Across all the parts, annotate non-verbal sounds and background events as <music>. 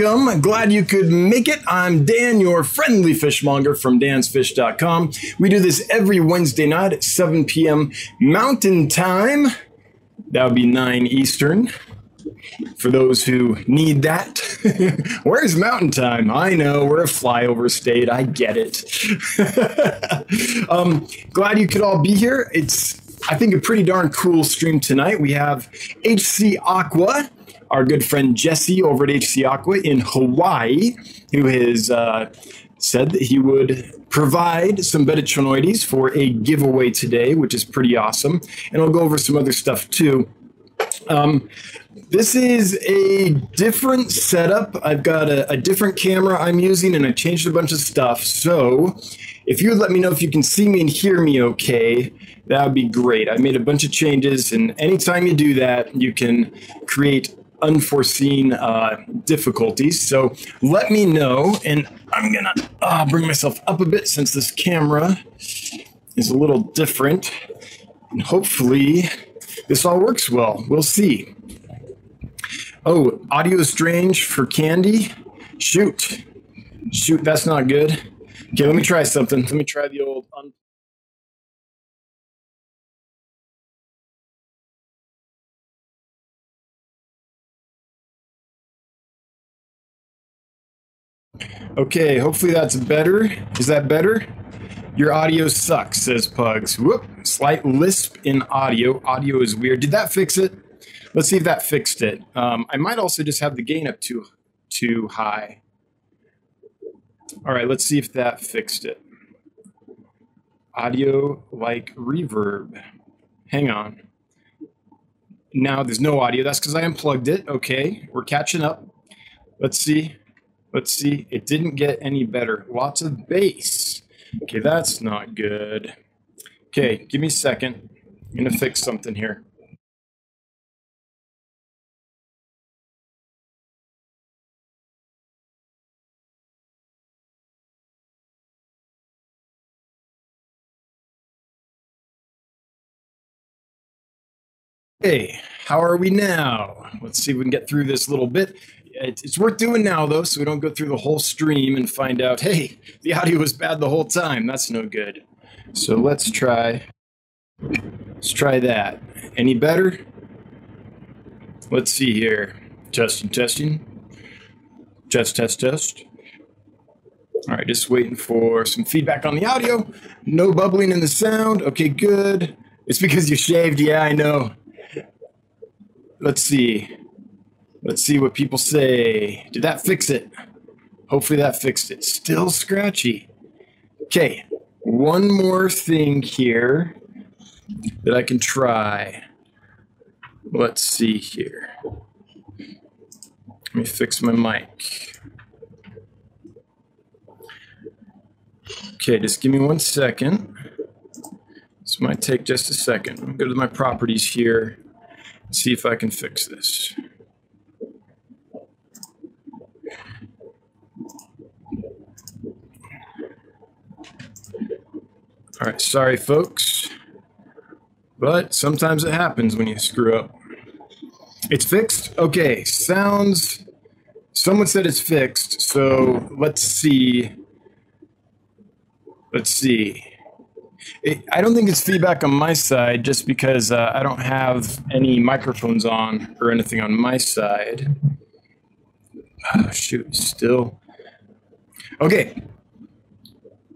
welcome. Glad you could make it. I'm Dan, your friendly fishmonger from dansfish.com. We do this every Wednesday night at 7 p.m. Mountain Time. That would be 9 Eastern. For those who need that, <laughs> where's Mountain Time? I know we're a flyover state. I get it. <laughs> um, glad you could all be here. It's, I think, a pretty darn cool stream tonight. We have HC Aqua our good friend Jesse over at HC Aqua in Hawaii, who has uh, said that he would provide some Betta channoides for a giveaway today, which is pretty awesome. And I'll go over some other stuff too. Um, this is a different setup. I've got a, a, different camera I'm using and I changed a bunch of stuff. So if you would let me know if you can see me and hear me okay, that would be great. I made a bunch of changes and anytime you do that, you can create unforeseen uh, difficulties. So let me know, and I'm gonna uh, bring myself up a bit since this camera is a little different, and hopefully this all works well. We'll see. Oh, audio strange for candy. Shoot, shoot, that's not good. Okay, let me try something. Let me try the old. Okay, hopefully that's better. Is that better? Your audio sucks, says Pugs. Whoop, slight lisp in audio. Audio is weird. Did that fix it? Let's see if that fixed it. Um, I might also just have the gain up too, too high. All right, let's see if that fixed it. Audio like reverb. Hang on. Now there's no audio. That's because I unplugged it. Okay, we're catching up. Let's see. Let's see, it didn't get any better. Lots of bass. Okay, that's not good. Okay, give me a second. I'm gonna fix something here. Hey, how are we now? Let's see if we can get through this little bit it's worth doing now though, so we don't go through the whole stream and find out, hey, the audio was bad the whole time. That's no good. So let's try. Let's try that. Any better? Let's see here. Testing, testing. Test, test, test. All right, just waiting for some feedback on the audio. No bubbling in the sound. Okay, good. It's because you shaved. Yeah, I know. Let's see. Let's see what people say. Did that fix it? Hopefully that fixed it. Still scratchy. Okay, one more thing here that I can try. Let's see here. Let me fix my mic. Okay, just give me one second. This might take just a second. I'm go to my properties here and see if I can fix this. All right, sorry, folks. But sometimes it happens when you screw up. It's fixed? Okay, sounds. Someone said it's fixed, so let's see. Let's see. It, I don't think it's feedback on my side just because uh, I don't have any microphones on or anything on my side. Oh, shoot, still. Okay,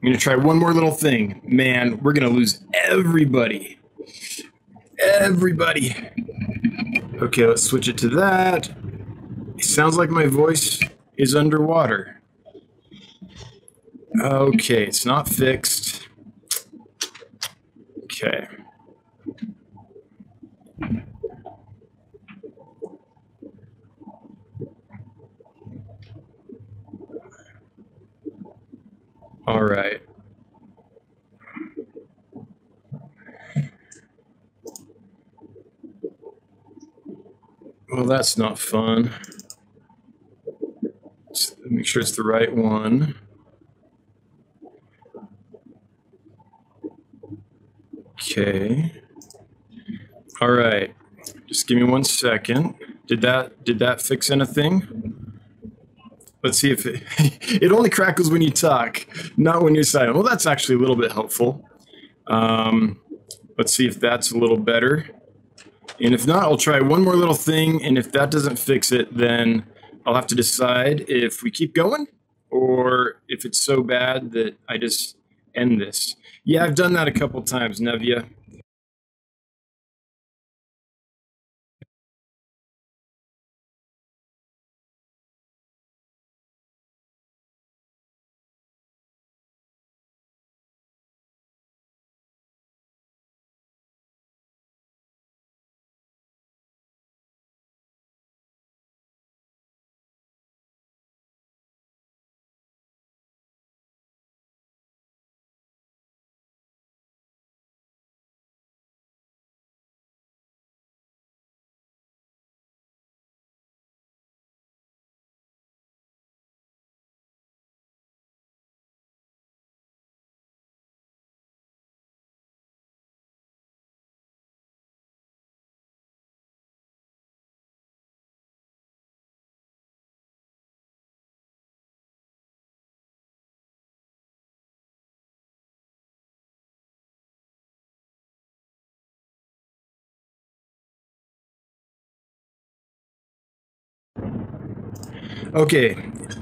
I'm to try one more little thing. Man, we're to lose everybody. Everybody. Okay, let's switch it to that. It sounds like my voice is underwater. Okay, it's not fixed. Okay. All right. Well, that's not fun. Make sure it's the right one. Okay. All right. Just give me one second. Did that did that fix anything? Let's see if it, <laughs> it only crackles when you talk, not when you're silent. Well, that's actually a little bit helpful. Um, let's see if that's a little better. And if not, I'll try one more little thing. And if that doesn't fix it, then I'll have to decide if we keep going or if it's so bad that I just end this. Yeah, I've done that a couple times, Nevia. Okay,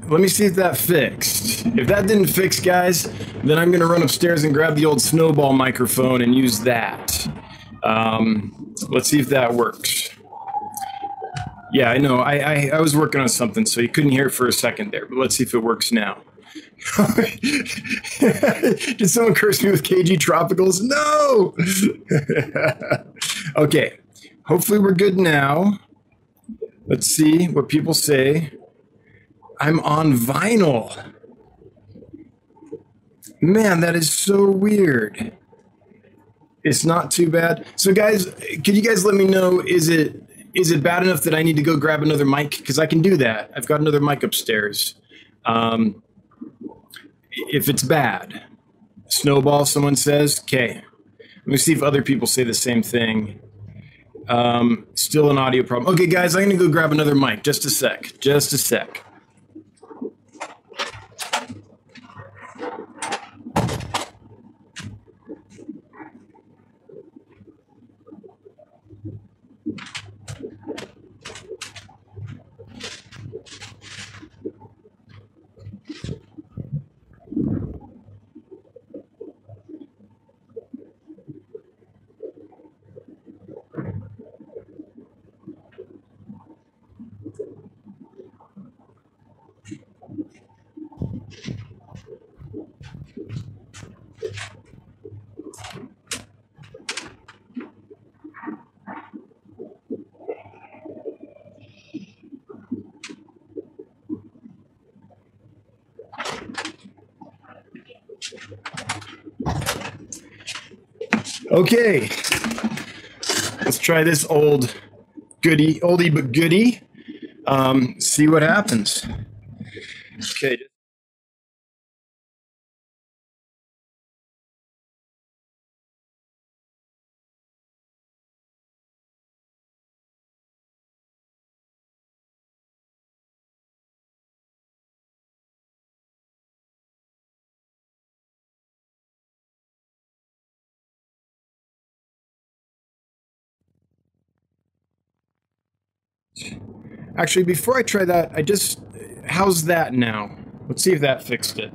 let me see if that fixed. If that didn't fix, guys, then I'm gonna run upstairs and grab the old snowball microphone and use that. Um, let's see if that works. Yeah, I know. I, I, I was working on something, so you couldn't hear it for a second there, but let's see if it works now. <laughs> Did someone curse me with KG Tropicals? No! <laughs> okay, hopefully we're good now. Let's see what people say. I'm on vinyl. Man, that is so weird. It's not too bad. So guys, could you guys let me know is it is it bad enough that I need to go grab another mic cuz I can do that. I've got another mic upstairs. Um, if it's bad. Snowball someone says, "Okay." Let me see if other people say the same thing. Um, still an audio problem. Okay, guys, I'm gonna go grab another mic. Just a sec. Just a sec. Okay, let's try this old goody, oldie but goody. Um, see what happens. Okay. Actually, before I try that, I just. How's that now? Let's see if that fixed it.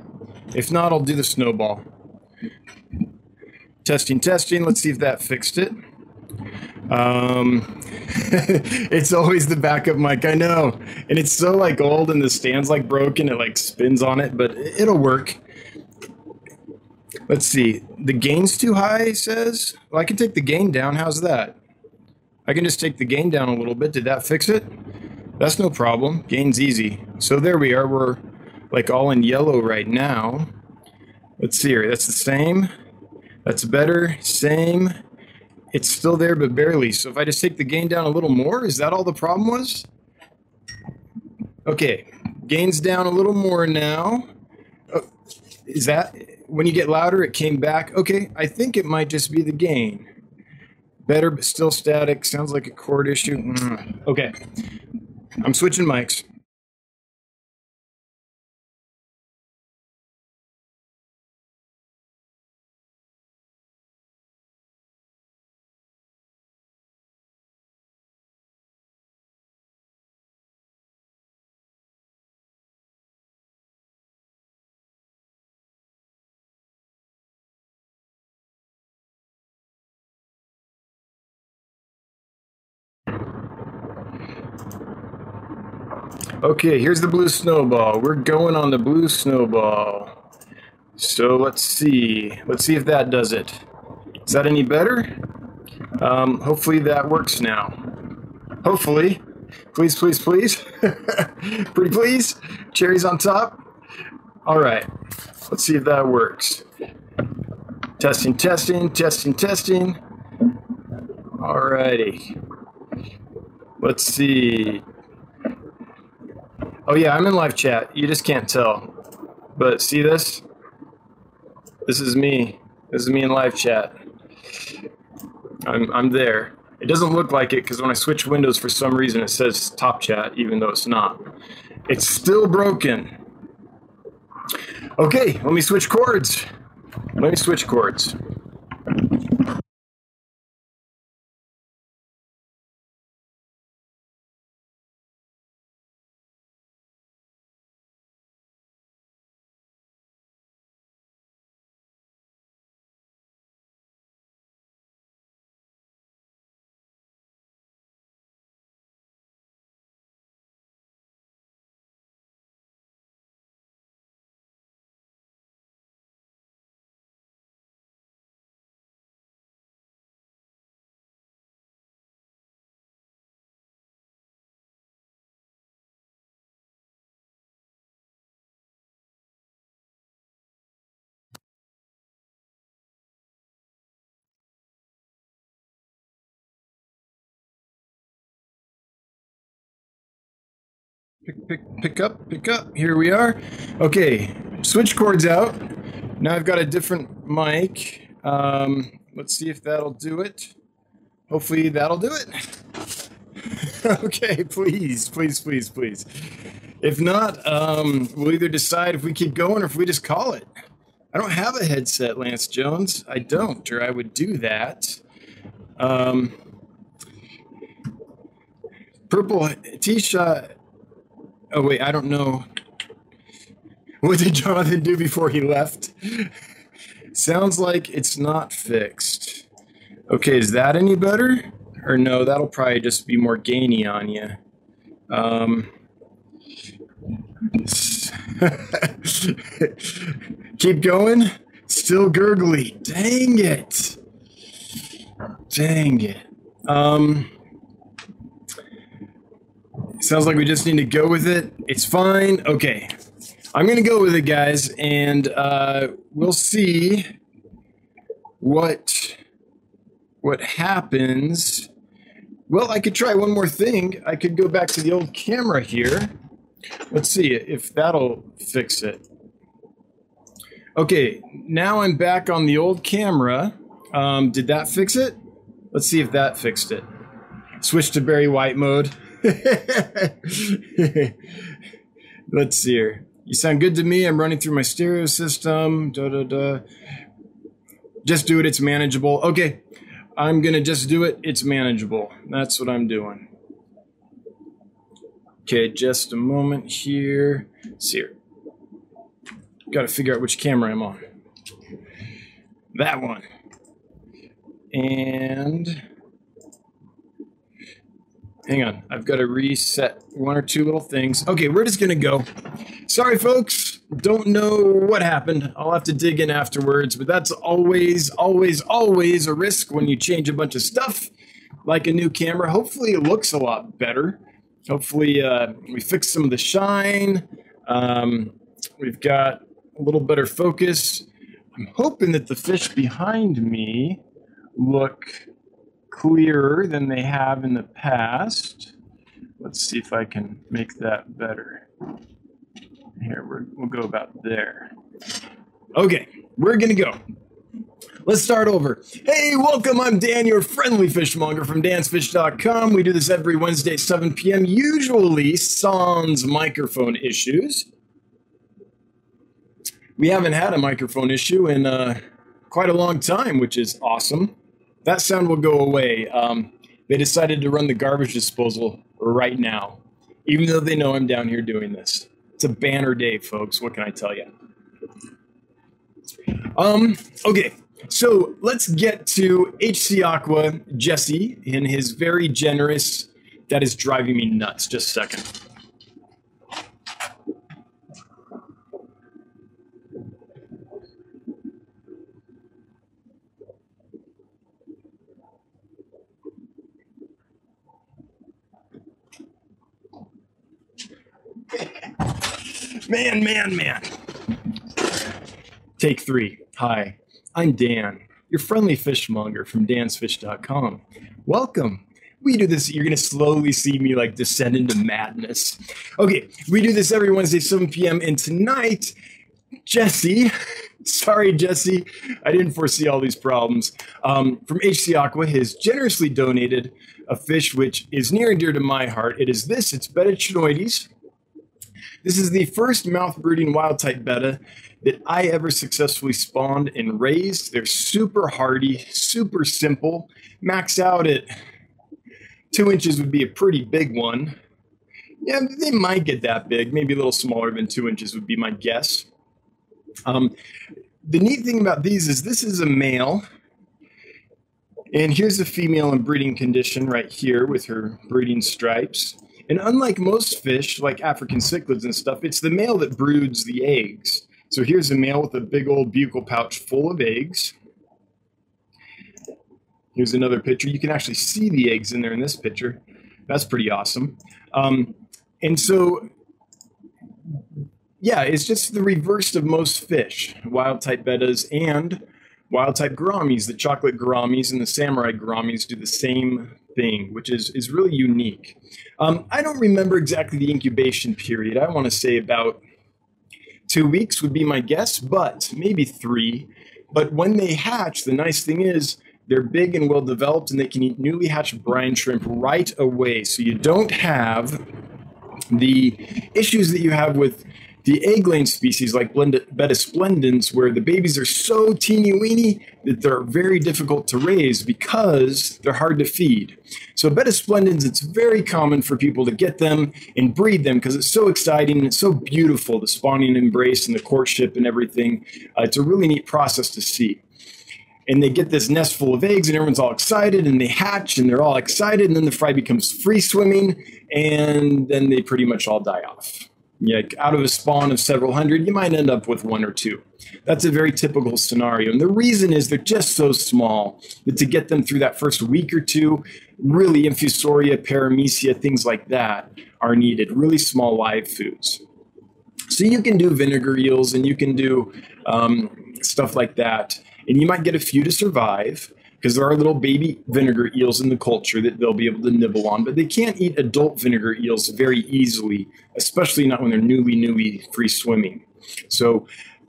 If not, I'll do the snowball. Testing, testing. Let's see if that fixed it. Um, <laughs> it's always the backup mic, I know. And it's so like old and the stand's like broken, it like spins on it, but it'll work. Let's see. The gain's too high, says. Well, I can take the gain down. How's that? I can just take the gain down a little bit. Did that fix it? That's no problem. Gain's easy. So there we are. We're like all in yellow right now. Let's see here. That's the same. That's better. Same. It's still there, but barely. So if I just take the gain down a little more, is that all the problem was? Okay. Gain's down a little more now. Oh, is that when you get louder, it came back? Okay. I think it might just be the gain. Better, but still static. Sounds like a cord issue. Mm. Okay. I'm switching mics. Okay, here's the blue snowball. We're going on the blue snowball. So let's see. Let's see if that does it. Is that any better? Um, hopefully that works now. Hopefully. Please, please, please. <laughs> Pretty please. Cherries on top. All right. Let's see if that works. Testing, testing, testing, testing. All righty. Let's see. Oh yeah, I'm in live chat. You just can't tell. But see this? This is me. This is me in live chat. I'm I'm there. It doesn't look like it because when I switch windows for some reason it says top chat even though it's not. It's still broken. Okay, let me switch cords. Let me switch cords. Pick, pick, pick up, pick up. Here we are. Okay, switch cords out. Now I've got a different mic. Um, let's see if that'll do it. Hopefully that'll do it. <laughs> okay, please, please, please, please. If not, um, we'll either decide if we keep going or if we just call it. I don't have a headset, Lance Jones. I don't, or I would do that. Um, purple T-shirt Oh wait, I don't know. What did Jonathan do before he left? Sounds like it's not fixed. Okay, is that any better? Or no, that'll probably just be more gainy on you. Um, <laughs> keep going. Still gurgly. Dang it. Dang it. Um, Sounds like we just need to go with it. It's fine. Okay. I'm going to go with it, guys, and uh, we'll see what what happens. Well, I could try one more thing. I could go back to the old camera here. Let's see if that'll fix it. Okay, now I'm back on the old camera. Um, did that fix it? Let's see if that fixed it. Switch to Barry White mode. <laughs> Let's see here. You sound good to me. I'm running through my stereo system. Da da da. Just do it. It's manageable. Okay. I'm going to just do it. It's manageable. That's what I'm doing. Okay, just a moment here. Let's see here. Got to figure out which camera I'm on. That one. And hang on. I've got to reset one or two little things. Okay, we're just to go. Sorry, folks. Don't know what happened. I'll have to dig in afterwards, but that's always, always, always a risk when you change a bunch of stuff like a new camera. Hopefully, it looks a lot better. Hopefully, uh, we fix some of the shine. Um, we've got a little better focus. I'm hoping that the fish behind me look clearer than they have in the past. Let's see if I can make that better. Here, we will go about there. Okay, we're gonna go. Let's start over. Hey, welcome. I'm Dan, your friendly fishmonger from dansfish.com. We do this every Wednesday, 7 p.m. Usually, sans microphone issues. We haven't had a microphone issue in uh, quite a long time, which is awesome that sound will go away. Um, they decided to run the garbage disposal right now, even though they know I'm down here doing this. It's a banner day, folks. What can I tell you? Um, okay, so let's get to HC Aqua Jesse and his very generous. That is driving me nuts. Just a second. Man, man, man. Take three. Hi, I'm Dan, your friendly fishmonger from dansfish.com. Welcome. We do this, you're going to slowly see me like descend into madness. Okay, we do this every Wednesday, 7 p.m. And tonight, Jesse, <laughs> sorry, Jesse, I didn't foresee all these problems, um, from HC Aqua has generously donated a fish which is near and dear to my heart. It is this, it's Betta channoides. This is the first mouth brooding wild type betta that I ever successfully spawned and raised. They're super hardy, super simple, max out at two inches would be a pretty big one. Yeah, they might get that big, maybe a little smaller than two inches would be my guess. Um, the neat thing about these is this is a male, and here's the female in breeding condition right here with her breeding stripes. And unlike most fish, like African cichlids and stuff, it's the male that broods the eggs. So here's a male with a big old buccal pouch full of eggs. Here's another picture. You can actually see the eggs in there in this picture. That's pretty awesome. Um, and so, yeah, it's just the reverse of most fish, wild type bettas and wild type gouramis. The chocolate gouramis and the samurai gouramis do the same thing, which is, is really unique. Um, I don't remember exactly the incubation period. I want to say about two weeks would be my guess, but maybe three. But when they hatch, the nice thing is they're big and well developed, and they can eat newly hatched brine shrimp right away. So you don't have the issues that you have with the egg-laying species like Betta splendens, where the babies are so teeny weeny that they're very difficult to raise because they're hard to feed. So Betta splendens, it's very common for people to get them and breed them because it's so exciting and it's so beautiful, the spawning embrace and the courtship and everything. Uh, it's a really neat process to see and they get this nest full of eggs and everyone's all excited and they hatch and they're all excited and then the fry becomes free swimming and then they pretty much all die off yeah, out of a spawn of several hundred, you might end up with one or two. That's a very typical scenario. And the reason is they're just so small that to get them through that first week or two, really infusoria, paramecia, things like that are needed, really small live foods. So you can do vinegar eels and you can do um, stuff like that. And you might get a few to survive because there are little baby vinegar eels in the culture that they'll be able to nibble on, but they can't eat adult vinegar eels very easily, especially not when they're newly, newly free swimming. So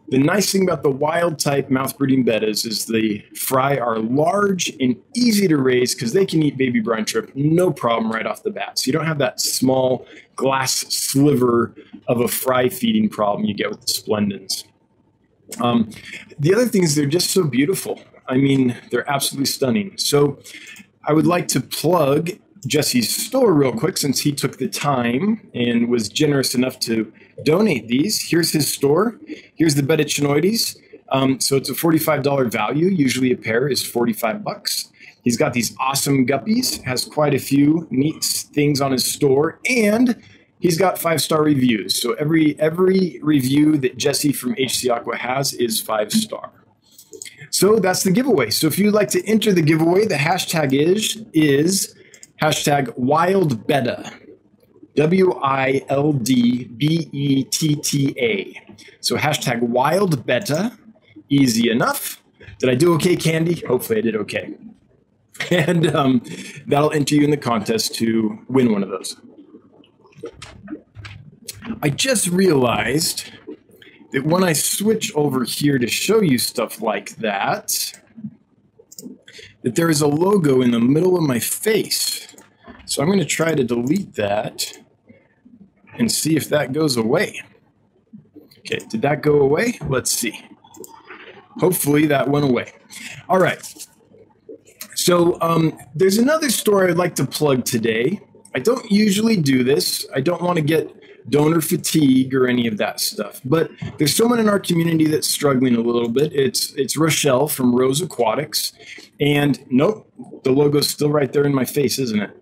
the nice thing about the wild type mouth brooding bettas is the fry are large and easy to raise because they can eat baby brine shrimp no problem right off the bat. So you don't have that small glass sliver of a fry feeding problem you get with the splendens. Um, the other thing is they're just so beautiful. I mean, they're absolutely stunning. So I would like to plug Jesse's store real quick since he took the time and was generous enough to donate these. Here's his store. Here's the Betta channoides. Um, so it's a $45 value. Usually a pair is 45 bucks. He's got these awesome guppies, has quite a few neat things on his store, and he's got five star reviews. So every every review that Jesse from HC Aqua has is five star. So that's the giveaway. So if you'd like to enter the giveaway, the hashtag is is hashtag wild betta. W I L D B E T T A. So hashtag wild betta. Easy enough. Did I do okay, Candy? Hopefully I did okay. <laughs> And um, that'll enter you in the contest to win one of those. I just realized when I switch over here to show you stuff like that, that there is a logo in the middle of my face. So I'm going to try to delete that and see if that goes away. Okay, did that go away? Let's see. Hopefully that went away. All right. So um, there's another story I'd like to plug today. I don't usually do this. I don't want to get donor fatigue or any of that stuff. But there's someone in our community that's struggling a little bit. It's it's Rochelle from Rose Aquatics, and nope, the logo's still right there in my face, isn't it?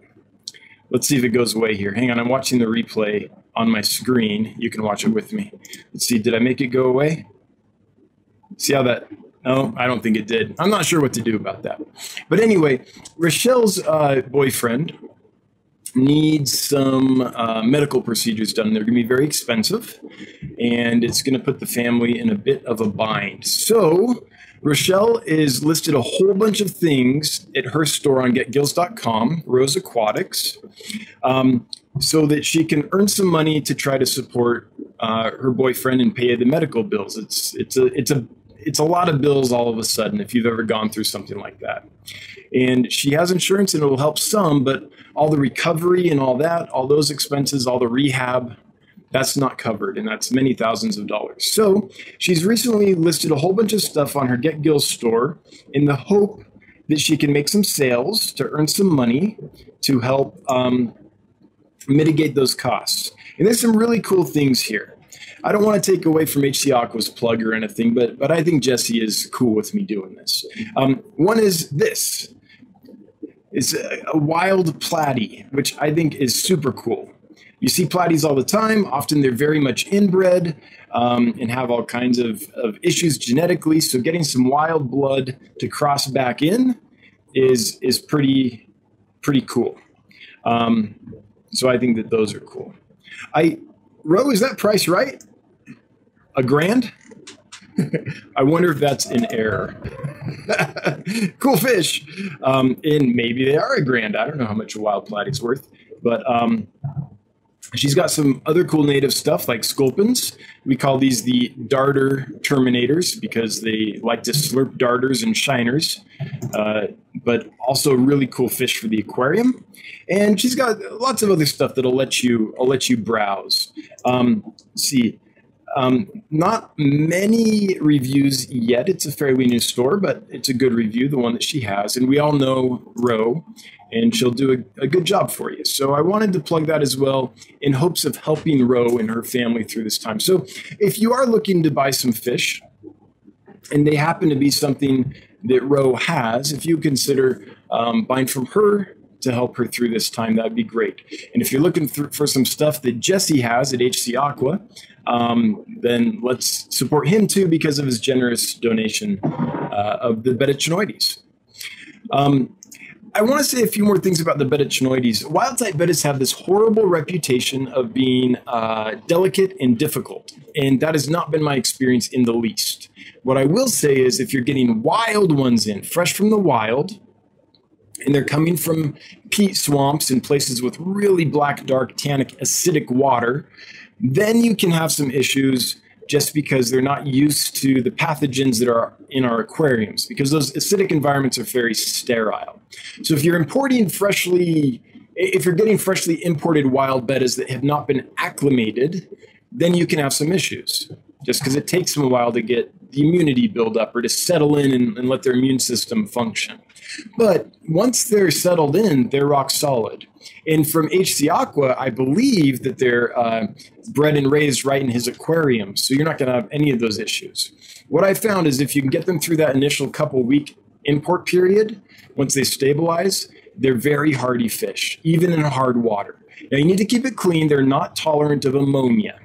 Let's see if it goes away here. Hang on, I'm watching the replay on my screen. You can watch it with me. Let's see, did I make it go away? See how that no, I don't think it did. I'm not sure what to do about that. But anyway, Rochelle's uh, boyfriend needs some uh, medical procedures done. They're going to be very expensive, and it's going to put the family in a bit of a bind. So, Rochelle is listed a whole bunch of things at her store on getgills.com, Rose Aquatics, um, so that she can earn some money to try to support uh, her boyfriend and pay the medical bills. It's it's a it's a it's a lot of bills all of a sudden if you've ever gone through something like that. And she has insurance and it will help some, but all the recovery and all that, all those expenses, all the rehab, that's not covered and that's many thousands of dollars. So she's recently listed a whole bunch of stuff on her Get Gills store in the hope that she can make some sales to earn some money to help um, mitigate those costs. And there's some really cool things here. I don't want to take away from HC Aqua's plug or anything, but but I think Jesse is cool with me doing this. Um, one is this. It's a, a wild platy, which I think is super cool. You see platies all the time. Often they're very much inbred um, and have all kinds of, of issues genetically. So getting some wild blood to cross back in is is pretty pretty cool. Um, so I think that those are cool. I Ro, is that price right? A grand? I wonder if that's an error. <laughs> cool fish. Um, and maybe they are a grand. I don't know how much a wild platy's worth, but um, she's got some other cool native stuff like sculpins. We call these the darter terminators because they like to slurp darters and shiners, uh, but also really cool fish for the aquarium. And she's got lots of other stuff that'll let you, I'll let you browse. Um, see, um, not many reviews yet. It's a fairly new store, but it's a good review, the one that she has. And we all know Ro, and she'll do a, a, good job for you. So I wanted to plug that as well in hopes of helping Ro and her family through this time. So if you are looking to buy some fish, and they happen to be something that Ro has, if you consider um, buying from her to help her through this time, that'd be great. And if you're looking for some stuff that Jesse has at HC Aqua, um, then let's support him too because of his generous donation uh, of the Betta channoides. Um, I want to say a few more things about the Betta channoides. Wild type bettas have this horrible reputation of being uh, delicate and difficult, and that has not been my experience in the least. What I will say is if you're getting wild ones in, fresh from the wild, and they're coming from peat swamps and places with really black, dark, tannic, acidic water, then you can have some issues just because they're not used to the pathogens that are in our aquariums, because those acidic environments are very sterile. So if you're importing freshly, if you're getting freshly imported wild bettas that have not been acclimated, then you can have some issues just because it takes them a while to get the immunity build up or to settle in and, and let their immune system function. But once they're settled in, they're rock solid. And from HC Aqua, I believe that they're uh, bred and raised right in his aquarium. So you're not going to have any of those issues. What I found is if you can get them through that initial couple week import period, once they stabilize, they're very hardy fish, even in hard water. Now you need to keep it clean. They're not tolerant of ammonia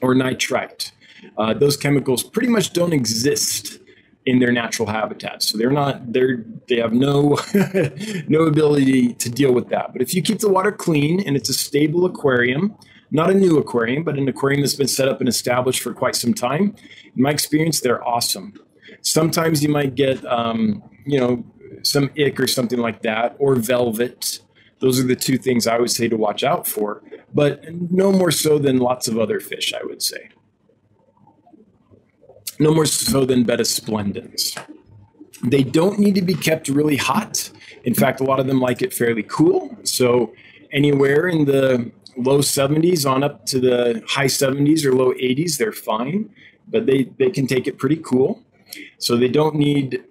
or nitrite. Uh, those chemicals pretty much don't exist in their natural habitats. So they're not they're they have no <laughs> no ability to deal with that. But if you keep the water clean and it's a stable aquarium, not a new aquarium, but an aquarium that's been set up and established for quite some time, in my experience, they're awesome. Sometimes you might get um, you know some ick or something like that, or velvet. Those are the two things I would say to watch out for, but no more so than lots of other fish, I would say no more so than Betta splendens. They don't need to be kept really hot. In fact, a lot of them like it fairly cool. So anywhere in the low 70s on up to the high 70s or low 80s, they're fine, but they, they can take it pretty cool. So they don't need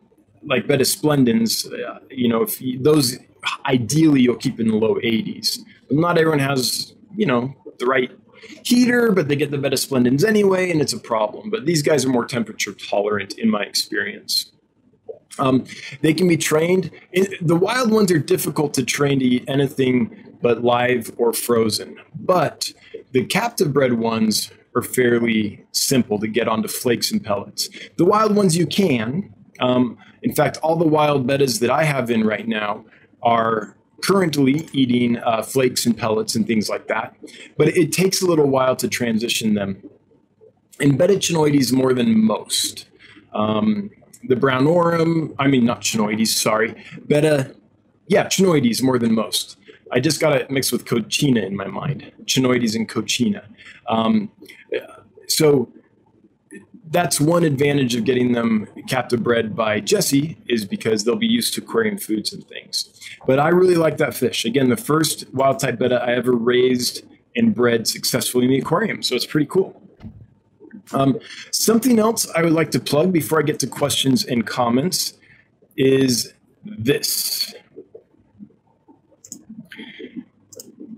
like Betta splendens, uh, you know, if you, those ideally you'll keep in the low 80s. But not everyone has, you know, the right heater, but they get the Betta splendens anyway, and it's a problem. But these guys are more temperature tolerant in my experience. Um, they can be trained. The wild ones are difficult to train to eat anything but live or frozen. But the captive bred ones are fairly simple to get onto flakes and pellets. The wild ones you can. Um, in fact, all the wild bettas that I have in right now are currently eating uh, flakes and pellets and things like that, but it takes a little while to transition them. And Betta channoides more than most. Um, the brownorum, I mean, not channoides, sorry, beta, yeah, channoides more than most. I just got it mixed with coccina in my mind, channoides and coccina. Um, so that's one advantage of getting them captive bred by Jesse is because they'll be used to aquarium foods and things. But I really like that fish. Again, the first wild type betta I ever raised and bred successfully in the aquarium. So it's pretty cool. Um, something else I would like to plug before I get to questions and comments is this.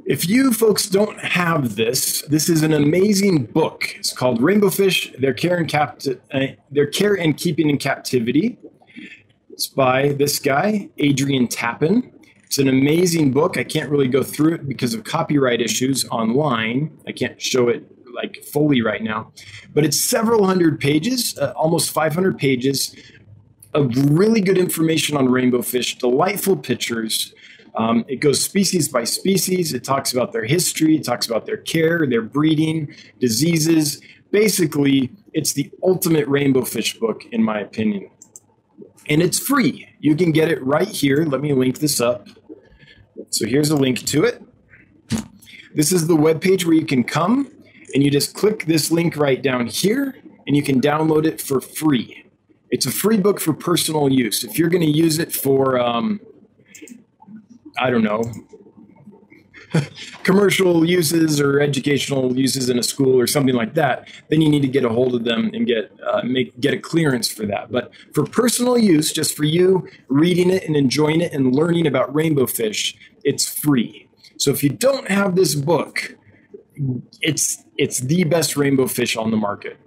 If you folks don't have this, this is an amazing book. It's called Rainbow Fish: Their Care and Capti- uh, Their Care and Keeping in Captivity. It's by this guy, Adrian Tappin. It's an amazing book. I can't really go through it because of copyright issues online. I can't show it like fully right now, but it's several hundred pages, uh, almost 500 pages of really good information on rainbow fish, delightful pictures, um, it goes species by species. It talks about their history, it talks about their care, their breeding, diseases. Basically, it's the ultimate rainbow fish book, in my opinion. And it's free. You can get it right here. Let me link this up. So here's a link to it. This is the web page where you can come and you just click this link right down here and you can download it for free. It's a free book for personal use. If you're going to use it for um, I don't know, commercial uses or educational uses in a school or something like that, then you need to get a hold of them and get uh, make get a clearance for that. But for personal use, just for you reading it and enjoying it and learning about rainbow fish, it's free. So if you don't have this book, it's it's the best rainbow fish on the market,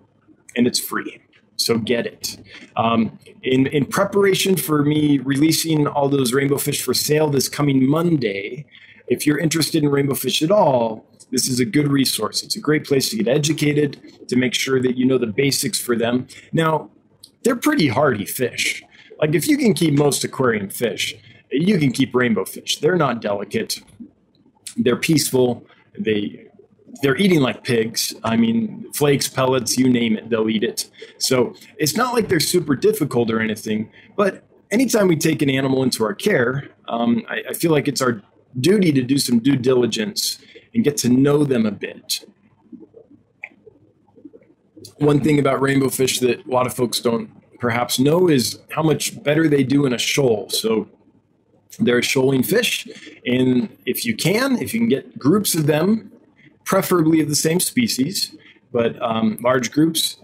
and it's free. So get it. Um, in, in preparation for me releasing all those rainbow fish for sale this coming Monday, if you're interested in rainbow fish at all, this is a good resource. It's a great place to get educated, to make sure that you know the basics for them. Now, they're pretty hardy fish. Like if you can keep most aquarium fish, you can keep rainbow fish. They're not delicate. They're peaceful. They they're eating like pigs. I mean, flakes, pellets, you name it, they'll eat it. So it's not like they're super difficult or anything. But anytime we take an animal into our care, um, I, I feel like it's our duty to do some due diligence and get to know them a bit. One thing about rainbow fish that a lot of folks don't perhaps know is how much better they do in a shoal. So they're shoaling fish, and if you can, if you can get groups of them preferably of the same species, but um, large groups,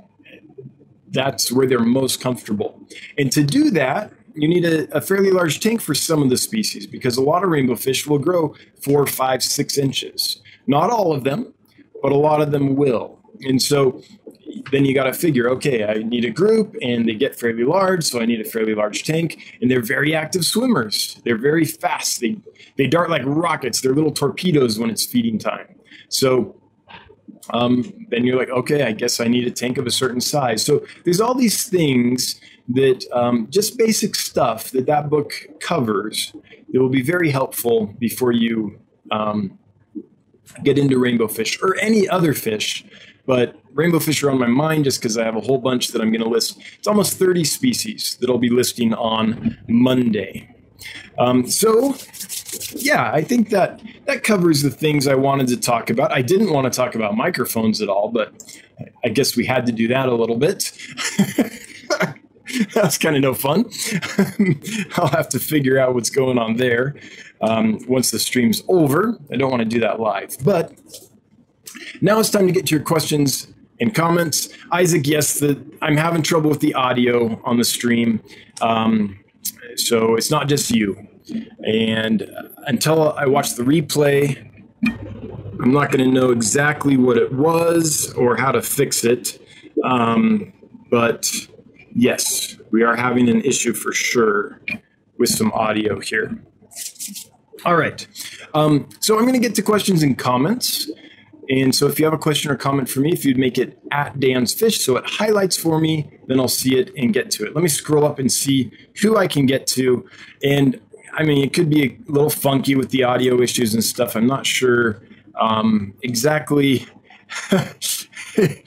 that's where they're most comfortable. And to do that, you need a, a, fairly large tank for some of the species because a lot of rainbow fish will grow four, five, six inches. Not all of them, but a lot of them will. And so then you got to figure, okay, I need a group and they get fairly large, so I need a fairly large tank. And they're very active swimmers. They're very fast. They they dart like rockets. They're little torpedoes when it's feeding time. So um, then you're like, okay, I guess I need a tank of a certain size. So there's all these things that um, just basic stuff that that book covers that will be very helpful before you um, get into rainbow fish or any other fish. But rainbow fish are on my mind just because I have a whole bunch that I'm going to list. It's almost 30 species that I'll be listing on Monday. Um, so yeah, I think that that covers the things I wanted to talk about. I didn't want to talk about microphones at all, but I guess we had to do that a little bit. <laughs> That's kind of no fun. <laughs> I'll have to figure out what's going on there um, once the stream's over. I don't want to do that live, but now it's time to get to your questions and comments. Isaac, yes, the, I'm having trouble with the audio on the stream. Um, so it's not just you. And until I watch the replay, I'm not going to know exactly what it was or how to fix it. Um, but yes, we are having an issue for sure with some audio here. All right. Um, so I'm going to get to questions and comments. And so if you have a question or comment for me, if you'd make it at Dan's Fish so it highlights for me, then I'll see it and get to it. Let me scroll up and see who I can get to. And I mean, it could be a little funky with the audio issues and stuff. I'm not sure um, exactly. <laughs> exactly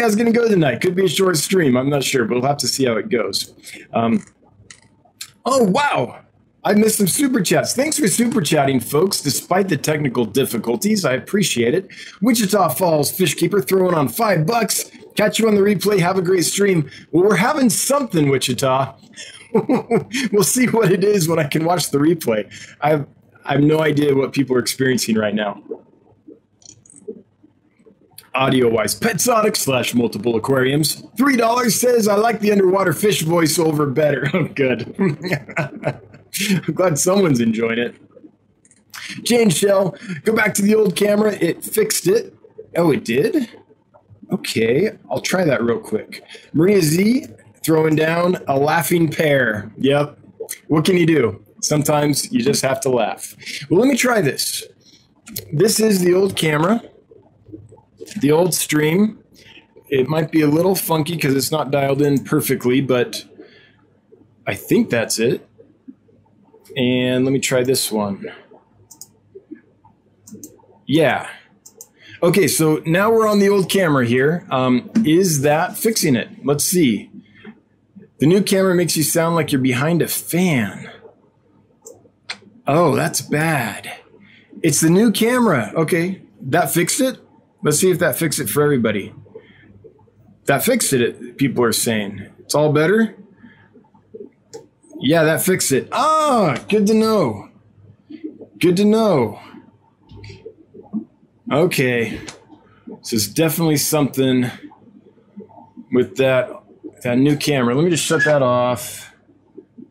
how it's going to go tonight. Could be a short stream. I'm not sure, but we'll have to see how it goes. Um, oh, wow. I missed some super chats. Thanks for super chatting, folks. Despite the technical difficulties, I appreciate it. Wichita Falls Fish Keeper throwing on five bucks. Catch you on the replay. Have a great stream. Well, we're having something, Wichita. <laughs> we'll see what it is when I can watch the replay. I have, I have no idea what people are experiencing right now audio wise. Petsonic slash multiple aquariums. Three dollars says I like the underwater fish voiceover better. <laughs> Oh, good. <laughs> I'm glad someone's enjoying it. Jane Shell, go back to the old camera. It fixed it. Oh, it did? Okay, I'll try that real quick. Maria Z throwing down a laughing pair. Yep. What can you do? Sometimes you just have to laugh. Well, let me try this. This is the old camera the old stream. It might be a little funky because it's not dialed in perfectly, but I think that's it. And let me try this one. Yeah. Okay, so now we're on the old camera here. Um, is that fixing it? Let's see. The new camera makes you sound like you're behind a fan. Oh, that's bad. It's the new camera. Okay, that fixed it? Let's see if that fixed it for everybody. That fixed it, people are saying. It's all better? Yeah, that fixed it. Ah, good to know. Good to know. Okay. So it's definitely something with that that new camera. Let me just shut that off.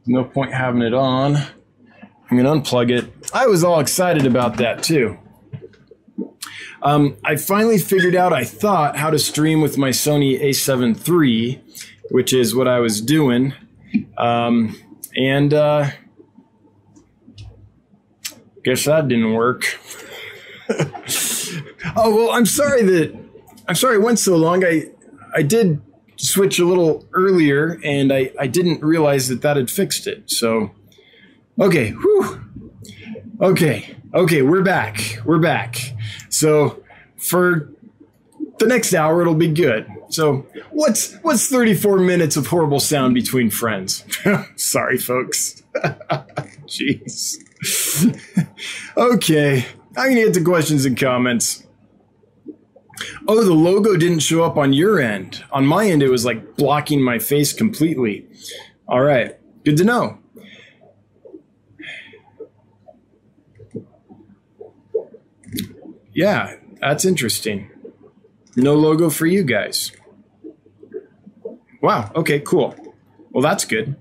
No point having it on. I'm gonna unplug it. I was all excited about that too. Um, I finally figured out, I thought, how to stream with my Sony a7 III, which is what I was doing. Um, and uh, guess that didn't work. <laughs> oh well, I'm sorry that I'm sorry it went so long. I I did switch a little earlier, and I I didn't realize that that had fixed it. So okay, whew. okay, okay, we're back. We're back. So for the next hour, it'll be good. So what's what's 34 minutes of horrible sound between friends? <laughs> Sorry, folks. <laughs> Jeez. <laughs> okay, I'm gonna get to questions and comments. Oh, the logo didn't show up on your end. On my end, it was like blocking my face completely. All right, good to know. Yeah, that's interesting. No logo for you guys. Wow. Okay, cool. Well, that's good.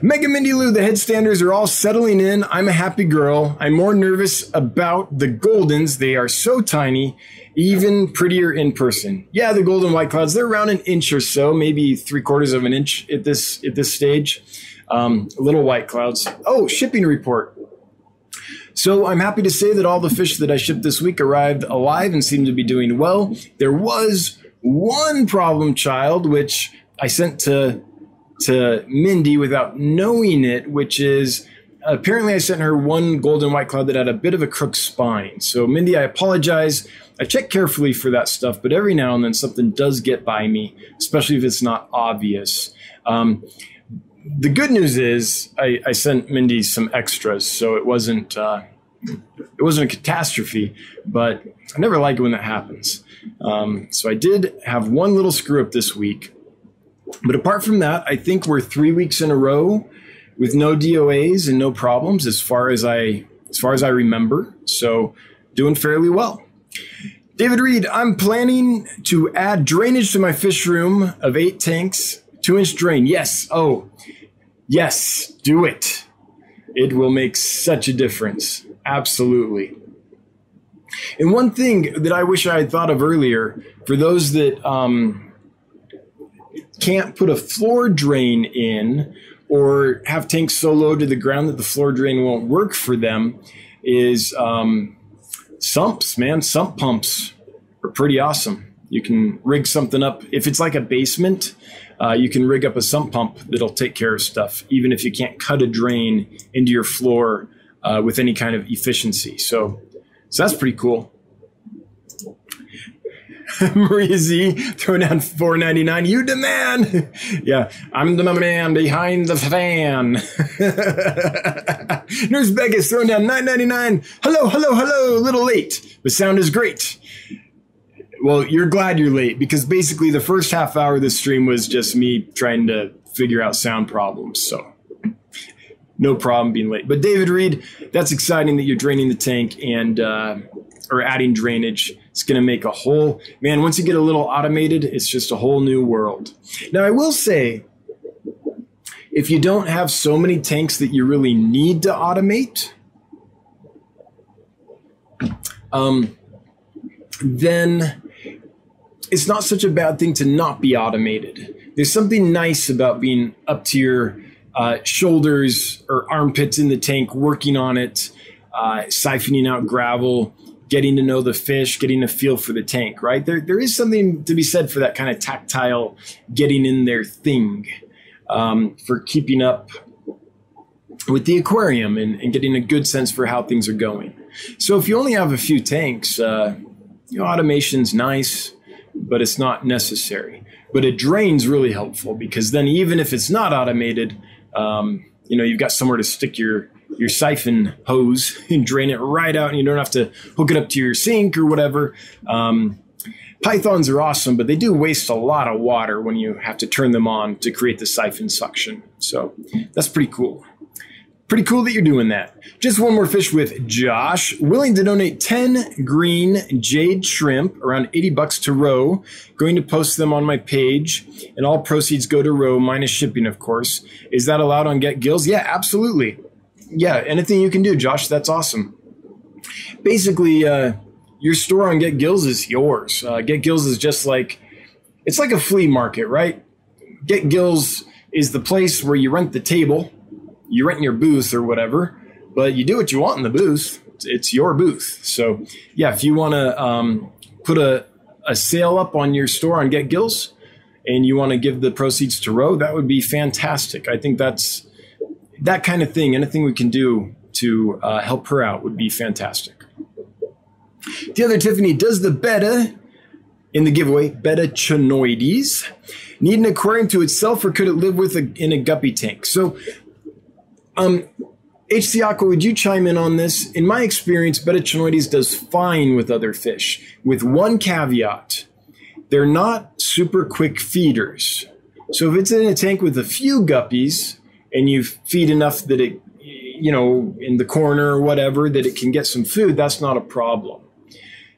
Mega Mindy Lou, the headstanders are all settling in. I'm a happy girl. I'm more nervous about the Goldens. They are so tiny, even prettier in person. Yeah, the golden white clouds, they're around an inch or so, maybe three quarters of an inch at this at this stage. Um, little white clouds. Oh, shipping report. So I'm happy to say that all the fish that I shipped this week arrived alive and seem to be doing well. There was one problem child, which I sent to to Mindy without knowing it, which is apparently I sent her one golden white cloud that had a bit of a crooked spine. So Mindy, I apologize. I check carefully for that stuff, but every now and then something does get by me, especially if it's not obvious. Um, the good news is I, I, sent Mindy some extras, so it wasn't uh, it wasn't a catastrophe, but I never like it when that happens. Um, so I did have one little screw up this week, but apart from that, I think we're three weeks in a row with no DOAs and no problems as far as I as far as I remember. So doing fairly well. David Reed, I'm planning to add drainage to my fish room of eight tanks, two inch drain. Yes. Oh, yes, do it. It will make such a difference. Absolutely. And one thing that I wish I had thought of earlier for those that um, can't put a floor drain in or have tanks so low to the ground that the floor drain won't work for them is um, sumps, man. Sump pumps are pretty awesome. You can rig something up if it's like a basement. uh, you can rig up a sump pump that'll take care of stuff, even if you can't cut a drain into your floor uh, with any kind of efficiency. So, so that's pretty cool. <laughs> Maria Z throwing down four ninety nine. You demand, <laughs> yeah. I'm the man behind the fan. <laughs> Nurse Beck is throwing down nine ninety nine. Hello, hello, hello. A little late. The sound is great. Well, you're glad you're late because basically the first half hour of the stream was just me trying to figure out sound problems. So no problem being late. But David Reed, that's exciting that you're draining the tank and uh, or adding drainage. It's going to make a whole man. Once you get a little automated, it's just a whole new world. Now, I will say, if you don't have so many tanks that you really need to automate, um, then it's not such a bad thing to not be automated. There's something nice about being up to your uh, shoulders or armpits in the tank, working on it, uh, siphoning out gravel, getting to know the fish, getting a feel for the tank, right? There, there is something to be said for that kind of tactile getting in there thing um, for keeping up with the aquarium and, and, getting a good sense for how things are going. So if you only have a few tanks, uh, you know, automation's nice but it's not necessary. But a drain's really helpful because then even if it's not automated, um, you know, you've got somewhere to stick your your siphon hose <laughs> and drain it right out, and you don't have to hook it up to your sink or whatever. Um, pythons are awesome, but they do waste a lot of water when you have to turn them on to create the siphon suction. So that's pretty cool. Pretty cool that you're doing that. Just one more fish with Josh, willing to donate 10 green jade shrimp, around 80 bucks to row. Going to post them on my page, and all proceeds go to row, minus shipping, of course. Is that allowed on Get Gills? Yeah, absolutely. Yeah, anything you can do, Josh, that's awesome. Basically, uh, your store on Get Gills is yours. Uh, Get Gills is just like, it's like a flea market, right? Get Gills is the place where you rent the table you rent your booth or whatever, but you do what you want in the booth. It's your booth. So yeah, if you want to um, put a, a sale up on your store on Get Gills and you want to give the proceeds to Row, that would be fantastic. I think that's that kind of thing. Anything we can do to uh, help her out would be fantastic. The other Tiffany does the betta in the giveaway, Betta channoides, need an aquarium to itself or could it live with a, in a guppy tank? So um, Aqua, would you chime in on this? In my experience, Betta channoides does fine with other fish, with one caveat. They're not super quick feeders. So if it's in a tank with a few guppies and you feed enough that it, you know, in the corner or whatever, that it can get some food, that's not a problem.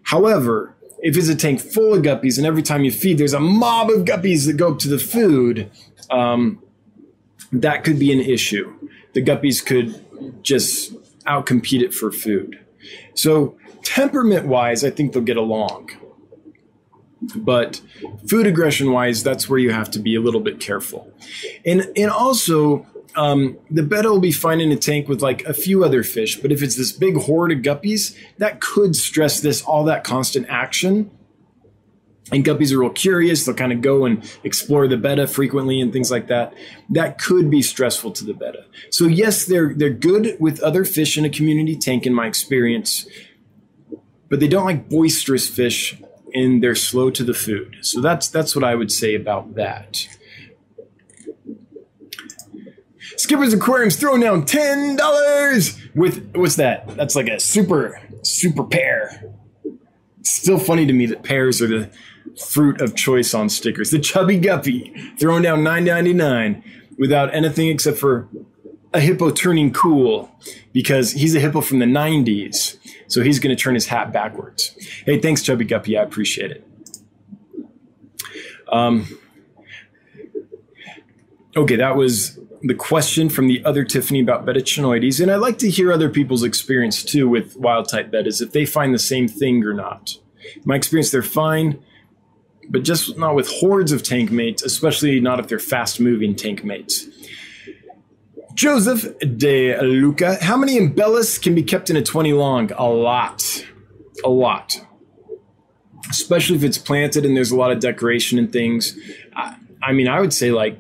However, if it's a tank full of guppies and every time you feed, there's a mob of guppies that go up to the food, um, that could be an issue the guppies could just outcompete it for food. So, temperament wise, I think they'll get along. But food aggression wise, that's where you have to be a little bit careful. And, and also, um, the betta will be fine in a tank with like a few other fish. But if it's this big horde of guppies, that could stress this, all that constant action and guppies are real curious. They'll kind of go and explore the betta frequently and things like that. That could be stressful to the betta. So yes, they're they're good with other fish in a community tank, in my experience, but they don't like boisterous fish, and they're slow to the food. So that's that's what I would say about that. Skipper's Aquarium's throwing down ten dollars with what's that? That's like a super super pear. Still funny to me that pears are the fruit of choice on stickers. The Chubby Guppy throwing down 9.99 without anything except for a hippo turning cool because he's a hippo from the 90s. So he's going to turn his hat backwards. Hey, thanks, Chubby Guppy. I appreciate it. Um, okay, that was the question from the other Tiffany about betta channoides. And I'd like to hear other people's experience too with wild type bettas, if they find the same thing or not. In my experience, they're fine but just not with hordes of tank mates, especially not if they're fast moving tank mates. Joseph de Luca, how many imbellis can be kept in a 20 long? A lot. A lot. Especially if it's planted and there's a lot of decoration and things. I, I mean, I would say like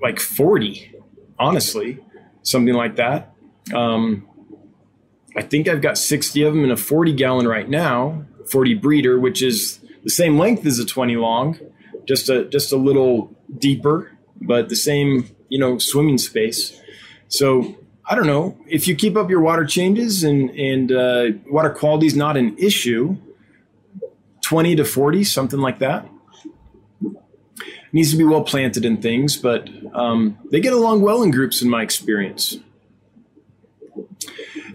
like 40, honestly, something like that. Um, I think I've got 60 of them in a 40 gallon right now, 40 breeder, which is the same length as a 20 long, just a just a little deeper, but the same you know swimming space. So I don't know if you keep up your water changes and and uh, water quality is not an issue. 20 to 40, something like that. Needs to be well planted in things, but um, they get along well in groups, in my experience.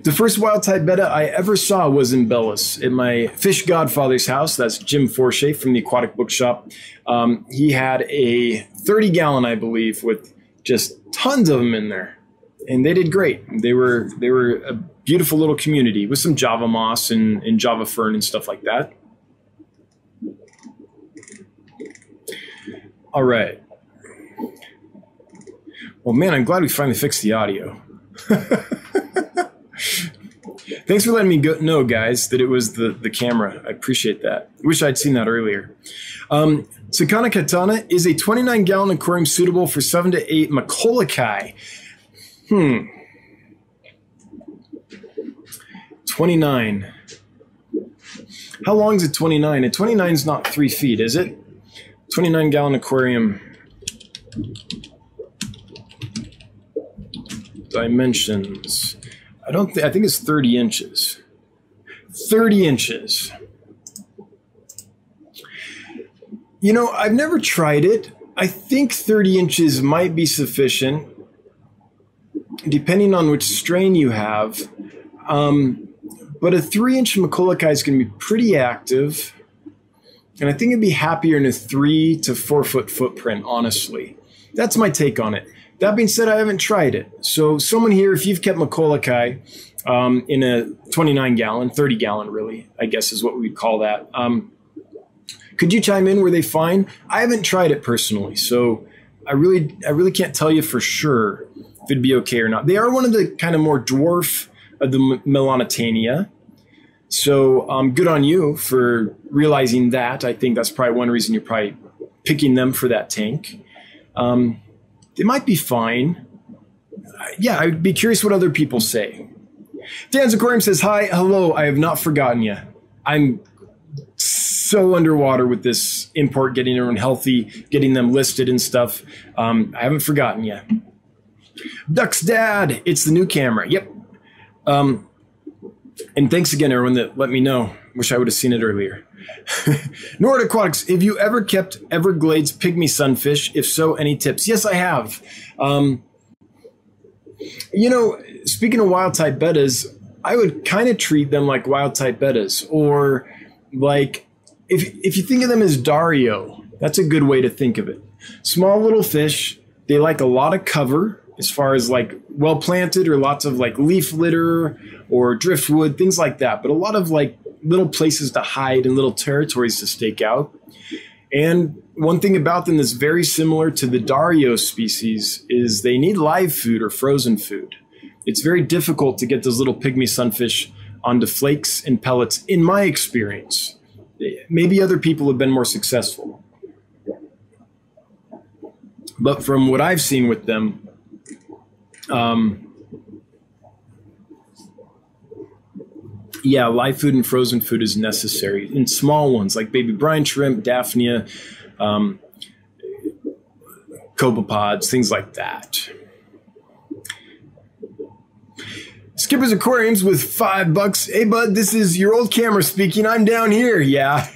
The first wild type betta I ever saw was imbellis at my fish godfather's house. That's Jim Forshay from the Aquatic Bookshop. Um, he had a 30 gallon, I believe, with just tons of them in there, and they did great. They were they were a beautiful little community with some Java moss and, and Java fern and stuff like that. All right. Well, man, I'm glad we finally fixed the audio. <laughs> Thanks for letting me go, know, guys, that it was the, the camera. I appreciate that. Wish I'd seen that earlier. Um, Sakana Katana is a 29 gallon aquarium suitable for 7 to 8 Maccullochi. Hmm. 29. How long is a 29? A 29 is not three feet, is it? 29 gallon aquarium. Dimensions. I don't think, I think it's 30 inches. 30 inches. You know, I've never tried it. I think 30 inches might be sufficient, depending on which strain you have. Um, but a three inch Maccullochi is going to be pretty active. And I think it'd be happier in a three to four foot footprint, honestly. That's my take on it. That being said, I haven't tried it. So, someone here, if you've kept Maccullochi um, in a 29 gallon, 30 gallon, really, I guess is what we'd call that, um, could you chime in? Were they fine? I haven't tried it personally, so I really, I really can't tell you for sure if it'd be okay or not. They are one of the kind of more dwarf of the Melanotaenia. So, um, good on you for realizing that. I think that's probably one reason you're probably picking them for that tank. Um, they might be fine. Uh, yeah, I'd be curious what other people say. Dan's Aquarium says, Hi, hello, I have not forgotten you. I'm so underwater with this import, getting everyone healthy, getting them listed and stuff. Um, I haven't forgotten you. Duck's dad, it's the new camera. Yep. Um, and thanks again, everyone that let me know. Wish I would have seen it earlier. <laughs> Nord Aquatics, have you ever kept Everglades pygmy sunfish? If so, any tips? Yes, I have. Um, you know, speaking of wild type bettas, I would kind of treat them like wild type bettas, or like if if you think of them as Dario, that's a good way to think of it. Small little fish, they like a lot of cover as far as like well planted or lots of like leaf litter or driftwood, things like that. But a lot of like little places to hide and little territories to stake out. And one thing about them that's very similar to the Dario species is they need live food or frozen food. It's very difficult to get those little pygmy sunfish onto flakes and pellets, in my experience. Maybe other people have been more successful. But from what I've seen with them, um, yeah, live food and frozen food is necessary in small ones like baby brine shrimp, Daphnia, um, copepods, things like that. Skipper's Aquariums with five bucks. Hey, bud, this is your old camera speaking. I'm down here. Yeah,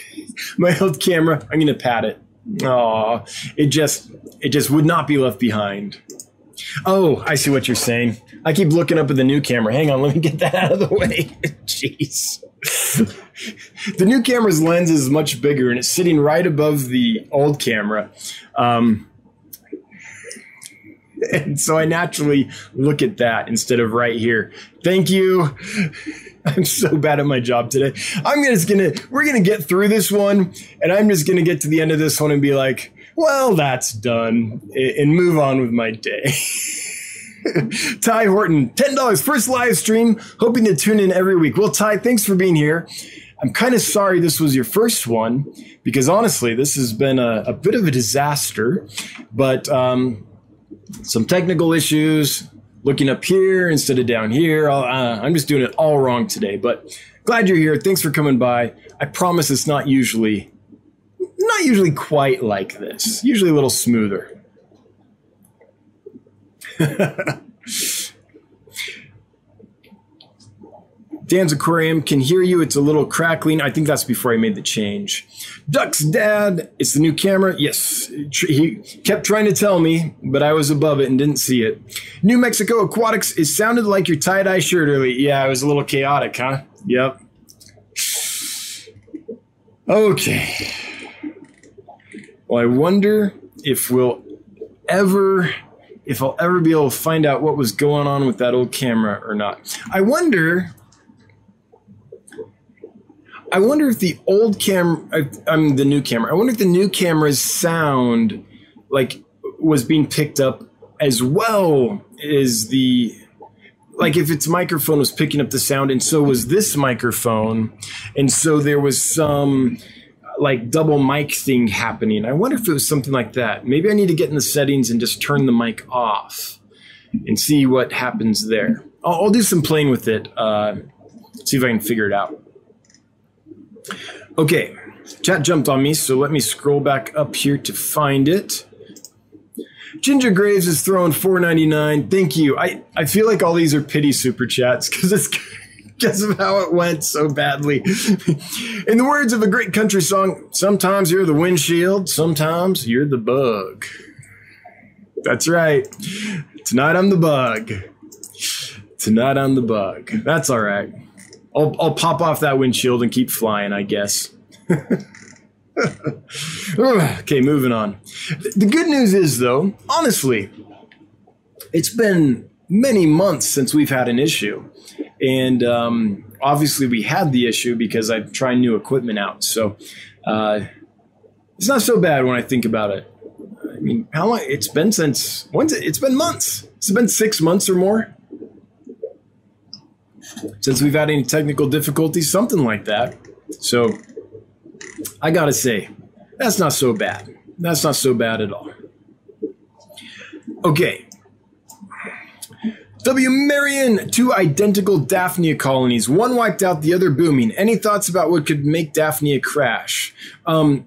<laughs> my old camera. I'm gonna pat it. Oh, it just it just would not be left behind. Oh, I see what you're saying. I keep looking up at the new camera. Hang on, let me get that out of the way. <laughs> Jeez. the new camera's lens is much bigger and it's sitting right above the old camera. Um, and so I naturally look at that instead of right here. Thank you. I'm so bad at my job today. I'm just gonna, we're gonna get through this one, and I'm just gonna get to the end of this one and be like, well, that's done, and move on with my day. <laughs> Ty Horton, $10, first live stream, hoping to tune in every week. Well, Ty, thanks for being here. I'm kind of sorry this was your first one because honestly, this has been a, a bit of a disaster. But um, some technical issues, looking up here instead of down here. Uh, I'm just doing it all wrong today. But glad you're here. Thanks for coming by. I promise it's not usually not usually quite like this. Usually a little smoother. <laughs> Dan's Aquarium can hear you. It's a little crackling. I think that's before I made the change. Duck's dad, it's the new camera. Yes, he kept trying to tell me, but I was above it and didn't see it. New Mexico Aquatics, it sounded like your tie dye shirt early. Yeah, it was a little chaotic, huh? Yep. Okay. Well, I wonder if we'll ever if I'll ever be able to find out what was going on with that old camera or not. I wonder I wonder if the old camera, I'm the new camera. I wonder if the new camera's sound, like, was being picked up as well as the, like, if its microphone was picking up the sound, and so was this microphone, and so there was some like double mic thing happening. I wonder if it was something like that. Maybe I need to get in the settings and just turn the mic off and see what happens there. I'll, I'll do some playing with it. Uh, see if I can figure it out. Okay, chat jumped on me, so let me scroll back up here to find it. Ginger Graves is throwing 4.99. Thank you. I, I feel like all these are pity super chats because it's <laughs> because of how it went so badly. <laughs> In the words of a great country song, sometimes you're the windshield, sometimes you're the bug. That's right. Tonight I'm the bug. Tonight I'm the bug. That's all right. I'll, I'll pop off that windshield and keep flying, I guess. <laughs> okay, moving on. The good news is, though, honestly, it's been many months since we've had an issue. And um, obviously, we had the issue because I'm trying new equipment out. So uh, it's not so bad when I think about it. I mean, how long? It's been since when's it? It's been months. It's been six months or more since we've had any technical difficulties, something like that. So I gotta say, that's not so bad. That's not so bad at all. Okay. W. Marion, two identical Daphnia colonies, one wiped out, the other booming. Any thoughts about what could make Daphnia crash? Um,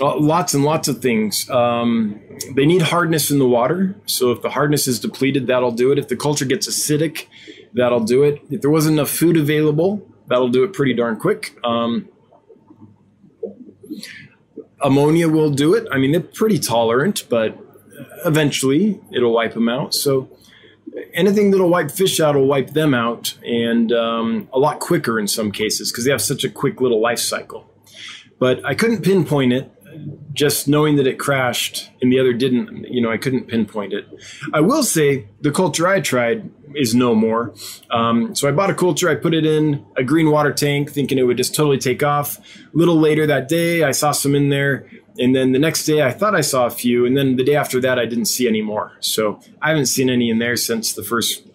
lots and lots of things. Um, they need hardness in the water. So if the hardness is depleted, that'll do it. If the culture gets acidic, that'll do it. If there wasn't enough food available, that'll do it pretty darn quick. Um, ammonia will do it. I mean, they're pretty tolerant, but eventually it'll wipe them out. So anything that'll wipe fish out will wipe them out, and um, a lot quicker in some cases because they have such a quick little life cycle. But I couldn't pinpoint it just knowing that it crashed and the other didn't, you know, I couldn't pinpoint it. I will say the culture I tried is no more. Um, so I bought a culture, I put it in a green water tank, thinking it would just totally take off. A little later that day, I saw some in there. And then the next day, I thought I saw a few. And then the day after that, I didn't see any more. So I haven't seen any in there since the first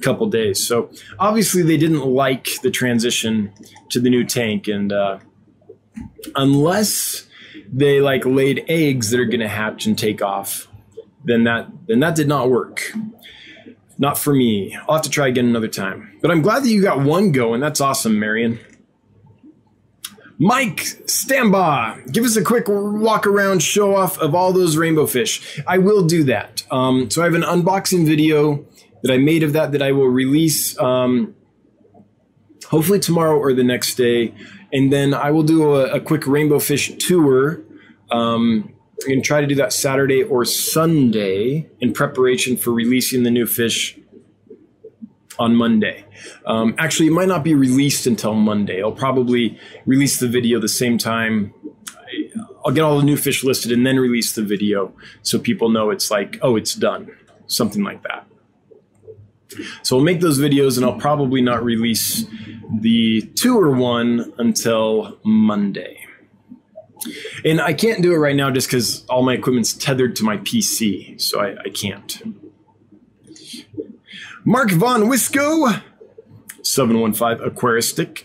couple days. So obviously, they didn't like the transition to the new tank. And uh, unless they like laid eggs that are going to hatch and take off, then that then that did not work. Not for me. I'll have to try again another time. But I'm glad that you got one going. That's awesome, Marion. Mike, stand by. Give us a quick walk around show off of all those rainbow fish. I will do that. Um, so I have an unboxing video that I made of that that I will release um, hopefully tomorrow or the next day. And then I will do a, a quick rainbow fish tour. Um, I'm going to try to do that Saturday or Sunday in preparation for releasing the new fish on Monday. Um, actually, it might not be released until Monday. I'll probably release the video the same time. I'll get all the new fish listed and then release the video so people know it's like, oh, it's done. Something like that. So I'll make those videos and I'll probably not release the tour one until Monday. And I can't do it right now just because all my equipment's tethered to my PC, so I, I can't. Mark Von Wisco, 715 Aquaristic.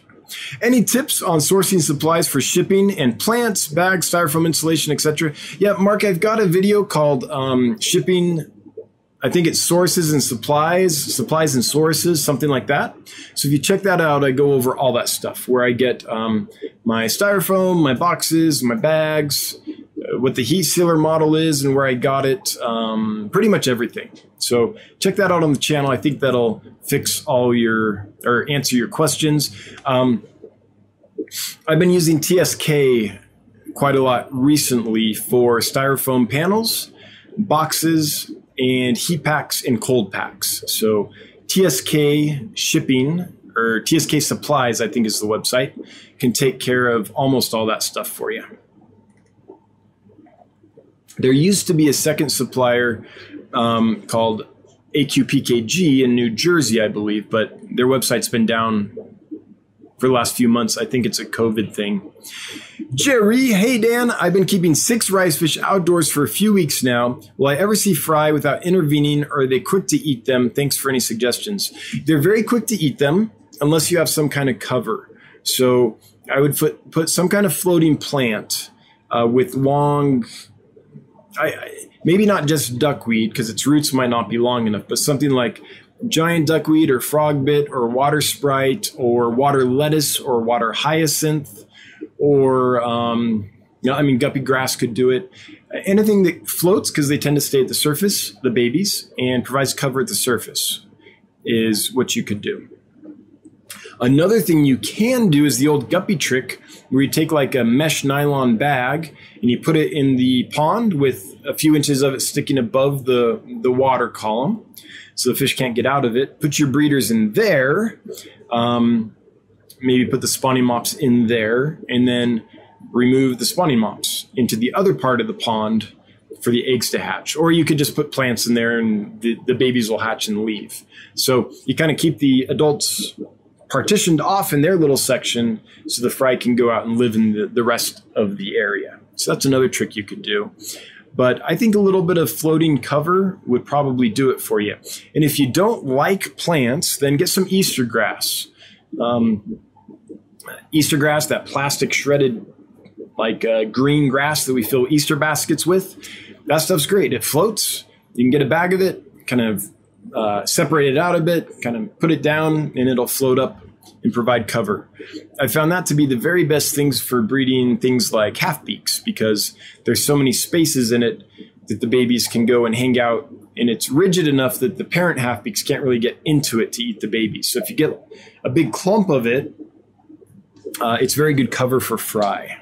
Any tips on sourcing supplies for shipping and plants, bags, styrofoam insulation, etc.? Yeah, Mark, I've got a video called um, shipping I think it's sources and supplies, supplies and sources, something like that. So if you check that out, I go over all that stuff where I get um, my styrofoam, my boxes, my bags, what the heat sealer model is, and where I got it, um, pretty much everything. So check that out on the channel. I think that'll fix all your or answer your questions. Um, I've been using TSK quite a lot recently for styrofoam panels, boxes, and heat packs and cold packs. So TSK shipping or TSK supplies, I think is the website, can take care of almost all that stuff for you. There used to be a second supplier um, called AQPKG in New Jersey, I believe, but their website's been down for the last few months. I think it's a COVID thing. Jerry, hey Dan, I've been keeping six rice fish outdoors for a few weeks now. Will I ever see fry without intervening, or are they quick to eat them? Thanks for any suggestions. They're very quick to eat them unless you have some kind of cover. So I would put, put some kind of floating plant uh, with long, I, I, maybe not just duckweed because its roots might not be long enough, but something like giant duckweed or frogbit or water sprite or water lettuce or water hyacinth or um, you know, I mean, guppy grass could do it. Anything that floats because they tend to stay at the surface, the babies, and provides cover at the surface is what you could do. Another thing you can do is the old guppy trick where you take like a mesh nylon bag and you put it in the pond with a few inches of it sticking above the, the water column so the fish can't get out of it. Put your breeders in there. Um, maybe put the spawning mops in there and then remove the spawning mops into the other part of the pond for the eggs to hatch. Or you could just put plants in there and the, the babies will hatch and leave. So you kind of keep the adults partitioned off in their little section so the fry can go out and live in the, the rest of the area. So that's another trick you could do. But I think a little bit of floating cover would probably do it for you. And if you don't like plants, then get some Easter grass. Um, Easter grass, that plastic shredded like uh, green grass that we fill Easter baskets with. That stuff's great. It floats. You can get a bag of it, kind of uh, separate it out a bit, kind of put it down, and it'll float up and provide cover. I found that to be the very best things for breeding things like half beaks because there's so many spaces in it that the babies can go and hang out and it's rigid enough that the parent half beaks can't really get into it to eat the babies. So if you get a big clump of it, uh, it's very good cover for fry.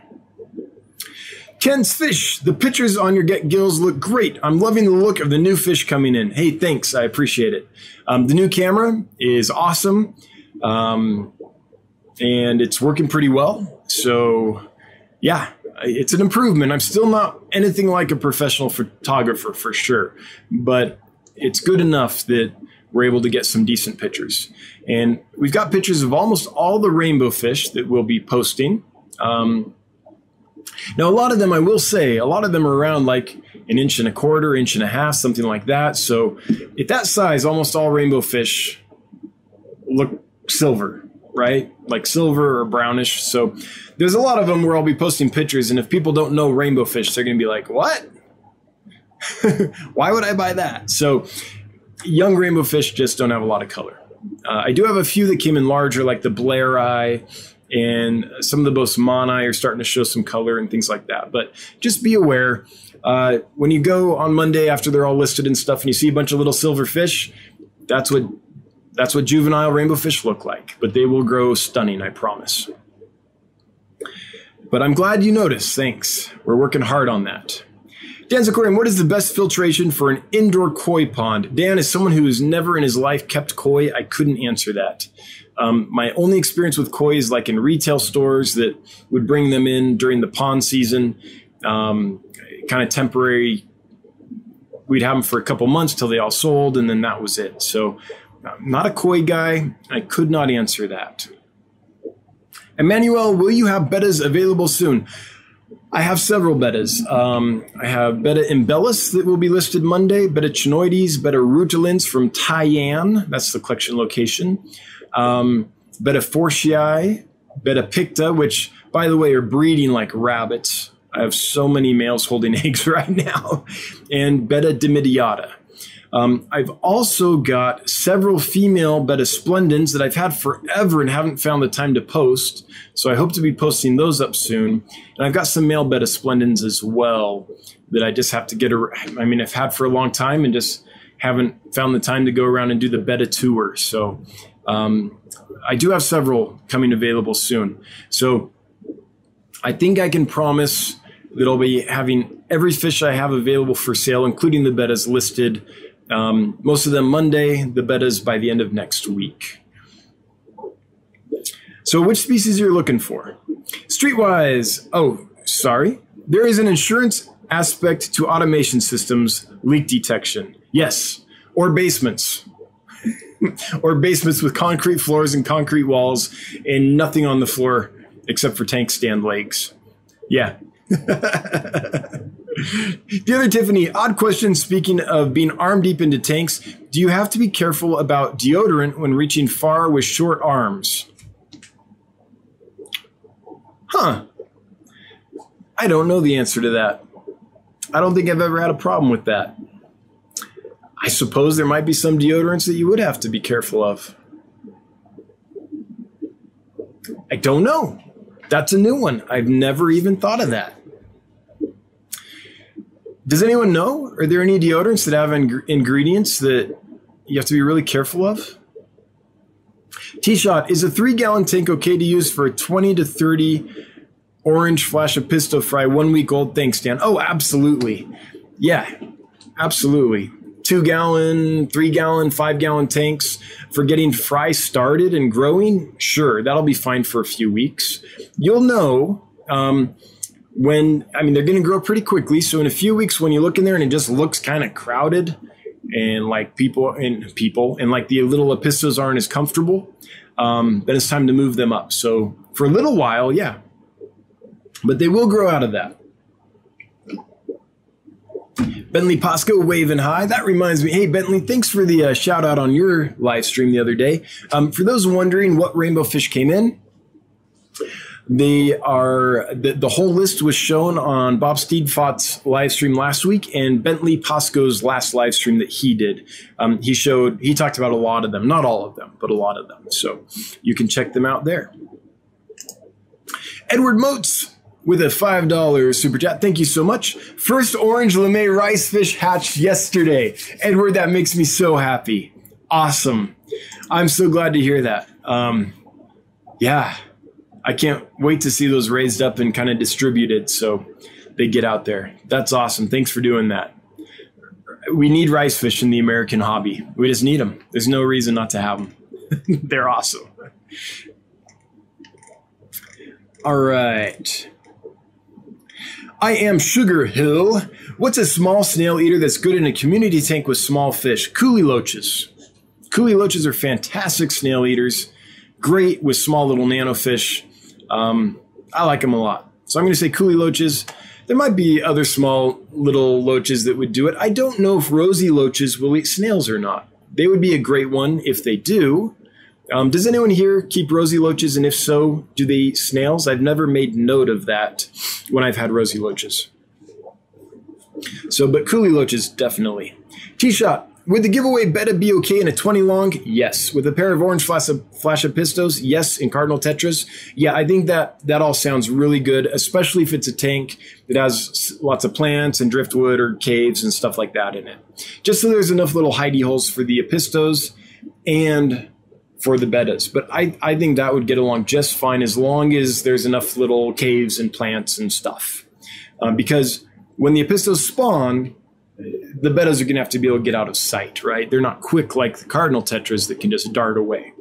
Ken's Fish, the pictures on your Get Gills look great. I'm loving the look of the new fish coming in. Hey, thanks. I appreciate it. Um, the new camera is awesome. Um, and it's working pretty well. So, yeah, it's an improvement. I'm still not anything like a professional photographer for sure, but it's good enough that we're able to get some decent pictures. And we've got pictures of almost all the rainbow fish that we'll be posting. Um, now, a lot of them, I will say, a lot of them are around like an inch and a quarter, inch and a half, something like that. So, at that size, almost all rainbow fish look silver, right? Like silver or brownish. So there's a lot of them where I'll be posting pictures, and if people don't know rainbow fish, they're going to be like, "What? <laughs> Why would I buy that?" So young rainbow fish just don't have a lot of color. Uh, I do have a few that came in larger, like the Blairi, and some of the Boesemani are starting to show some color and things like that. But just be aware. Uh, when you go on Monday after they're all listed and stuff, and you see a bunch of little silver fish, that's what that's what juvenile rainbow fish look like, but they will grow stunning, I promise. But I'm glad you noticed. Thanks. We're working hard on that. Dan Zakorian, what is the best filtration for an indoor koi pond? Dan, is someone who has never in his life kept koi, I couldn't answer that. Um, my only experience with koi is like in retail stores that would bring them in during the pond season, um, kind of temporary. We'd have them for a couple months till they all sold, and then that was it. So I'm not a koi guy. I could not answer that. Emmanuel, will you have bettas available soon? I have several bettas. Um, I have Betta imbellis that will be listed Monday, Betta channoides, Betta rutilans from Taiyan. That's the collection location. Um, Betta fortii, Betta picta, which, by the way, are breeding like rabbits. I have so many males holding <laughs> eggs right now, and Betta dimidiata. Um, I've also got several female Betta splendens that I've had forever and haven't found the time to post. So I hope to be posting those up soon. And I've got some male Betta splendens as well that I just have to get. I mean, I've had for a long time and just haven't found the time to go around and do the Betta tour. So um, I do have several coming available soon. So I think I can promise that I'll be having every fish I have available for sale, including the bettas listed. Um, most of them Monday, the bettas by the end of next week. So, which species are you looking for? Streetwise, oh, sorry. There is an insurance aspect to automation systems leak detection. Yes, or basements. <laughs> or basements with concrete floors and concrete walls and nothing on the floor except for tank stand legs. Yeah. <laughs> the other Tiffany, odd question. Speaking of being arm deep into tanks, do you have to be careful about deodorant when reaching far with short arms? Huh. I don't know the answer to that. I don't think I've ever had a problem with that. I suppose there might be some deodorants that you would have to be careful of. I don't know. That's a new one. I've never even thought of that. Does anyone know? Are there any deodorants that have ing- ingredients that you have to be really careful of? T shot is a three gallon tank okay to use for a 20 to 30 orange flash apisto fry, one week old Thanks, Dan. Oh, absolutely. Yeah, absolutely. Two gallon, three gallon, five gallon tanks for getting fry started and growing. Sure, that'll be fine for a few weeks. You'll know um, when, I mean, they're going to grow pretty quickly. So in a few weeks, when you look in there and it just looks kind of crowded and like people and people and like the little apistos aren't as comfortable, um, then it's time to move them up. So for a little while, yeah, but they will grow out of that. Bentley Pasco waving high. That reminds me. Hey, Bentley, thanks for the uh, shout out on your live stream the other day. Um, for those wondering what rainbow fish came in, they are the, the whole list was shown on Bob Steedfott's live stream last week and Bentley Pasco's last live stream that he did. Um, he showed he talked about a lot of them, not all of them, but a lot of them. So you can check them out there. Edward Moats with a $5 super chat. Thank you so much. First orange LeMay rice fish hatched yesterday. Edward, that makes me so happy. Awesome. I'm so glad to hear that. Um, yeah, I can't wait to see those raised up and kind of distributed so they get out there. That's awesome. Thanks for doing that. We need rice fish in the American hobby. We just need them. There's no reason not to have them. <laughs> They're awesome. All right. I am Sugar Hill. What's a small snail eater that's good in a community tank with small fish? Kuhli loaches. Kuhli loaches are fantastic snail eaters, great with small little nanofish. Um, I like them a lot. So I'm going to say kuhli loaches. There might be other small little loaches that would do it. I don't know if rosy loaches will eat snails or not. They would be a great one if they do. Um, does anyone here keep rosy loaches? And if so, do they eat snails? I've never made note of that when I've had rosy loaches. So, but kuhli loaches, definitely. T shot. Would the giveaway betta be okay in a 20 long? Yes. With a pair of orange flash of, flash apistos? Yes. In cardinal tetras? Yeah, I think that that all sounds really good, especially if it's a tank that has lots of plants and driftwood or caves and stuff like that in it. Just so there's enough little hidey holes for the apistos and for the bettas. But I, I think that would get along just fine as long as there's enough little caves and plants and stuff. Um, because when the apistos spawn, the bettas are going to have to be able to get out of sight, right? They're not quick like the cardinal tetras that can just dart away.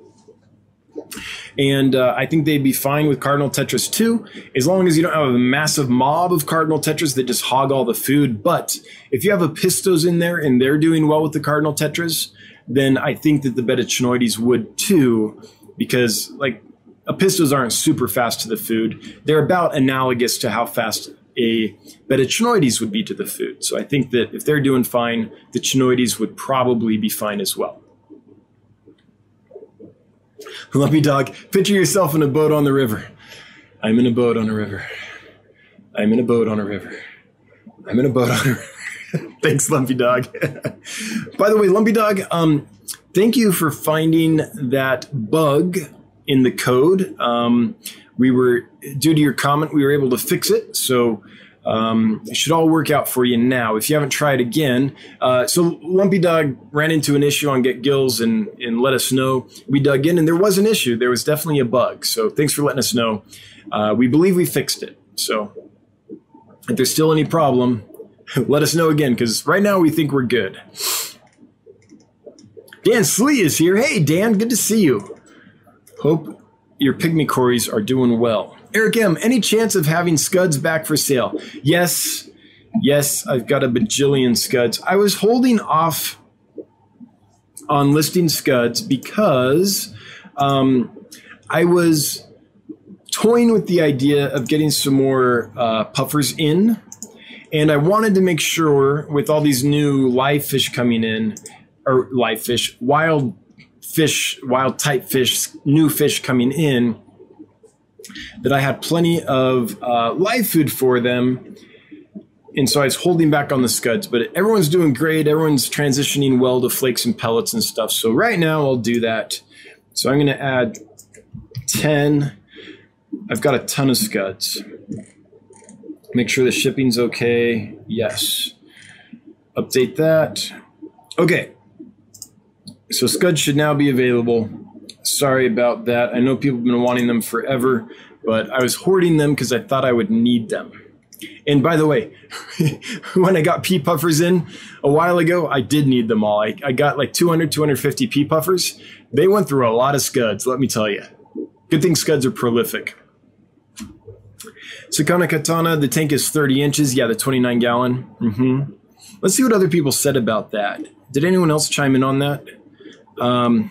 And uh, I think they'd be fine with cardinal tetras too, as long as you don't have a massive mob of cardinal tetras that just hog all the food. But if you have apistos in there and they're doing well with the cardinal tetras, then I think that the Betta channoides would too, because like apistos aren't super fast to the food. They're about analogous to how fast a Betta channoides would be to the food. So I think that if they're doing fine, the channoides would probably be fine as well. Lumpy dog, picture yourself in a boat on the river. I'm in a boat on a river. I'm in a boat on a river. I'm in a boat on a river. Thanks, Lumpy Dog. <laughs> By the way, Lumpy Dog, um, thank you for finding that bug in the code. Um, we were, due to your comment, we were able to fix it. So um, it should all work out for you now. If you haven't tried again, uh, so Lumpy Dog ran into an issue on Get Gills and, and let us know. We dug in and there was an issue. There was definitely a bug. So thanks for letting us know. Uh, we believe we fixed it. So if there's still any problem, <laughs> let us know again because right now we think we're good. Dan Slee is here. Hey, Dan, good to see you. Hope your pygmy cories are doing well. Eric M., any chance of having scuds back for sale? Yes, yes, I've got a bajillion scuds. I was holding off on listing scuds because um, I was toying with the idea of getting some more uh, puffers in. And I wanted to make sure with all these new live fish coming in, or live fish, wild fish, wild type fish, new fish coming in, that I had plenty of uh, live food for them. And so I was holding back on the scuds, but everyone's doing great. Everyone's transitioning well to flakes and pellets and stuff. So right now I'll do that. So I'm going to add 10 I've got a ton of scuds. Make sure the shipping's okay. Yes. Update that. Okay. So scuds should now be available. Sorry about that. I know people have been wanting them forever, but I was hoarding them because I thought I would need them. And by the way, <laughs> when I got pea puffers in a while ago, I did need them all. I, I got like 200, 250 pea puffers. They went through a lot of scuds, let me tell you. Good thing scuds are prolific. Sakana Katana, the tank is 30 inches. Yeah, the 29 gallon. Mm-hmm. Let's see what other people said about that. Did anyone else chime in on that? Um,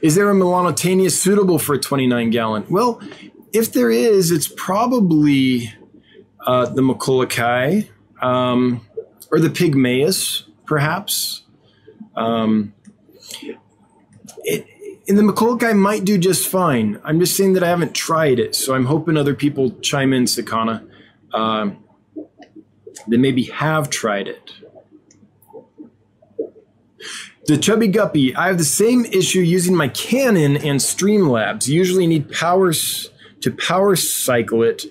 is there a Melanotaenia suitable for a 29 gallon? Well, if there is, it's probably uh, the Maccullochi um, or the Pygmaeus, perhaps. Um, and the Maccullochi might do just fine. I'm just saying that I haven't tried it, so I'm hoping other people chime in, Sakana, uh, that maybe have tried it. The Chubby Guppy, I have the same issue using my Canon and Streamlabs. Usually need powers to power cycle it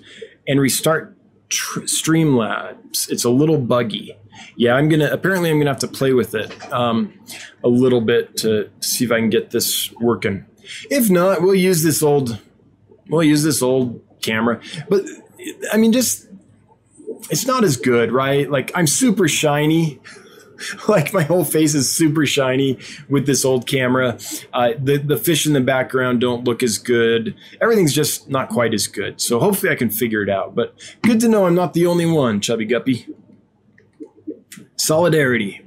and restart tr- Streamlabs. It's a little buggy yeah, I'm gonna. Apparently, I'm gonna have to play with it um, a little bit to, see if I can get this working. If not, we'll use this old. We'll use this old camera. But I mean, just it's not as good, right? Like I'm super shiny. <laughs> like my whole face is super shiny with this old camera. Uh, the the fish in the background don't look as good. Everything's just not quite as good. So hopefully I can figure it out. But good to know I'm not the only one, Chubby Guppy. Solidarity.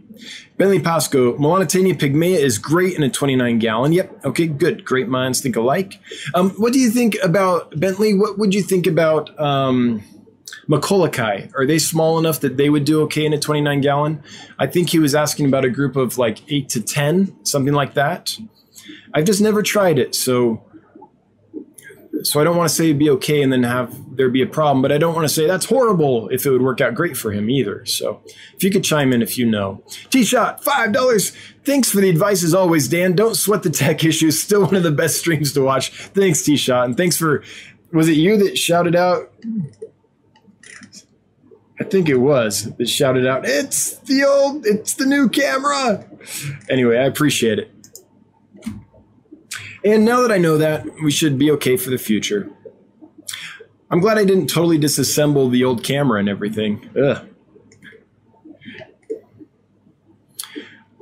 Bentley Pasco, Melanotaenia pygmaea is great in a 29 gallon. Yep. Okay, good. Great minds think alike. Um, what do you think about Bentley? What would you think about um, Maccullochi? Are they small enough that they would do okay in a 29 gallon? I think he was asking about a group of like eight to 10, something like that. I've just never tried it. So so I don't want to say be okay and then have there be a problem, but I don't want to say that's horrible if it would work out great for him either. So if you could chime in if you know. T Shot, five dollars. Thanks for the advice as always, Dan. Don't sweat the tech <laughs> issues. Still one of the best streams to watch. Thanks, T Shot, and thanks for. Was it you that shouted out? I think it was that shouted out. It's the old. It's the new camera. Anyway, I appreciate it. And now that I know that, we should be okay for the future. I'm glad I didn't totally disassemble the old camera and everything. Ugh.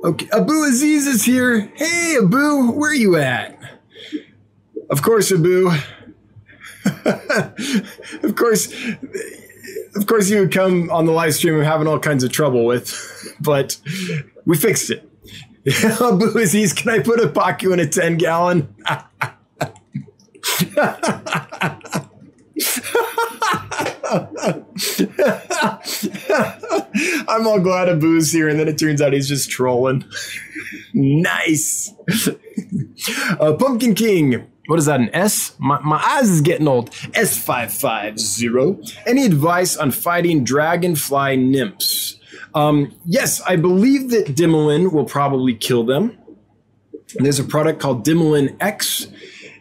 Okay, Abu Aziz is here. Hey, Abu, where are you at? Of course, Abu. <laughs> of course, of course, you would come on the live stream and having all kinds of trouble with, <laughs> but we fixed it. <laughs> Aziz, can I put a Baku in a 10 gallon? <laughs> I'm all glad of booze here, and then it turns out he's just trolling. <laughs> nice. uh, Pumpkin King. What is that, an S? My, my eyes is getting old. S550. Any advice on fighting dragonfly nymphs? Um, yes, I believe that Dimilin will probably kill them. There's a product called Dimilin X.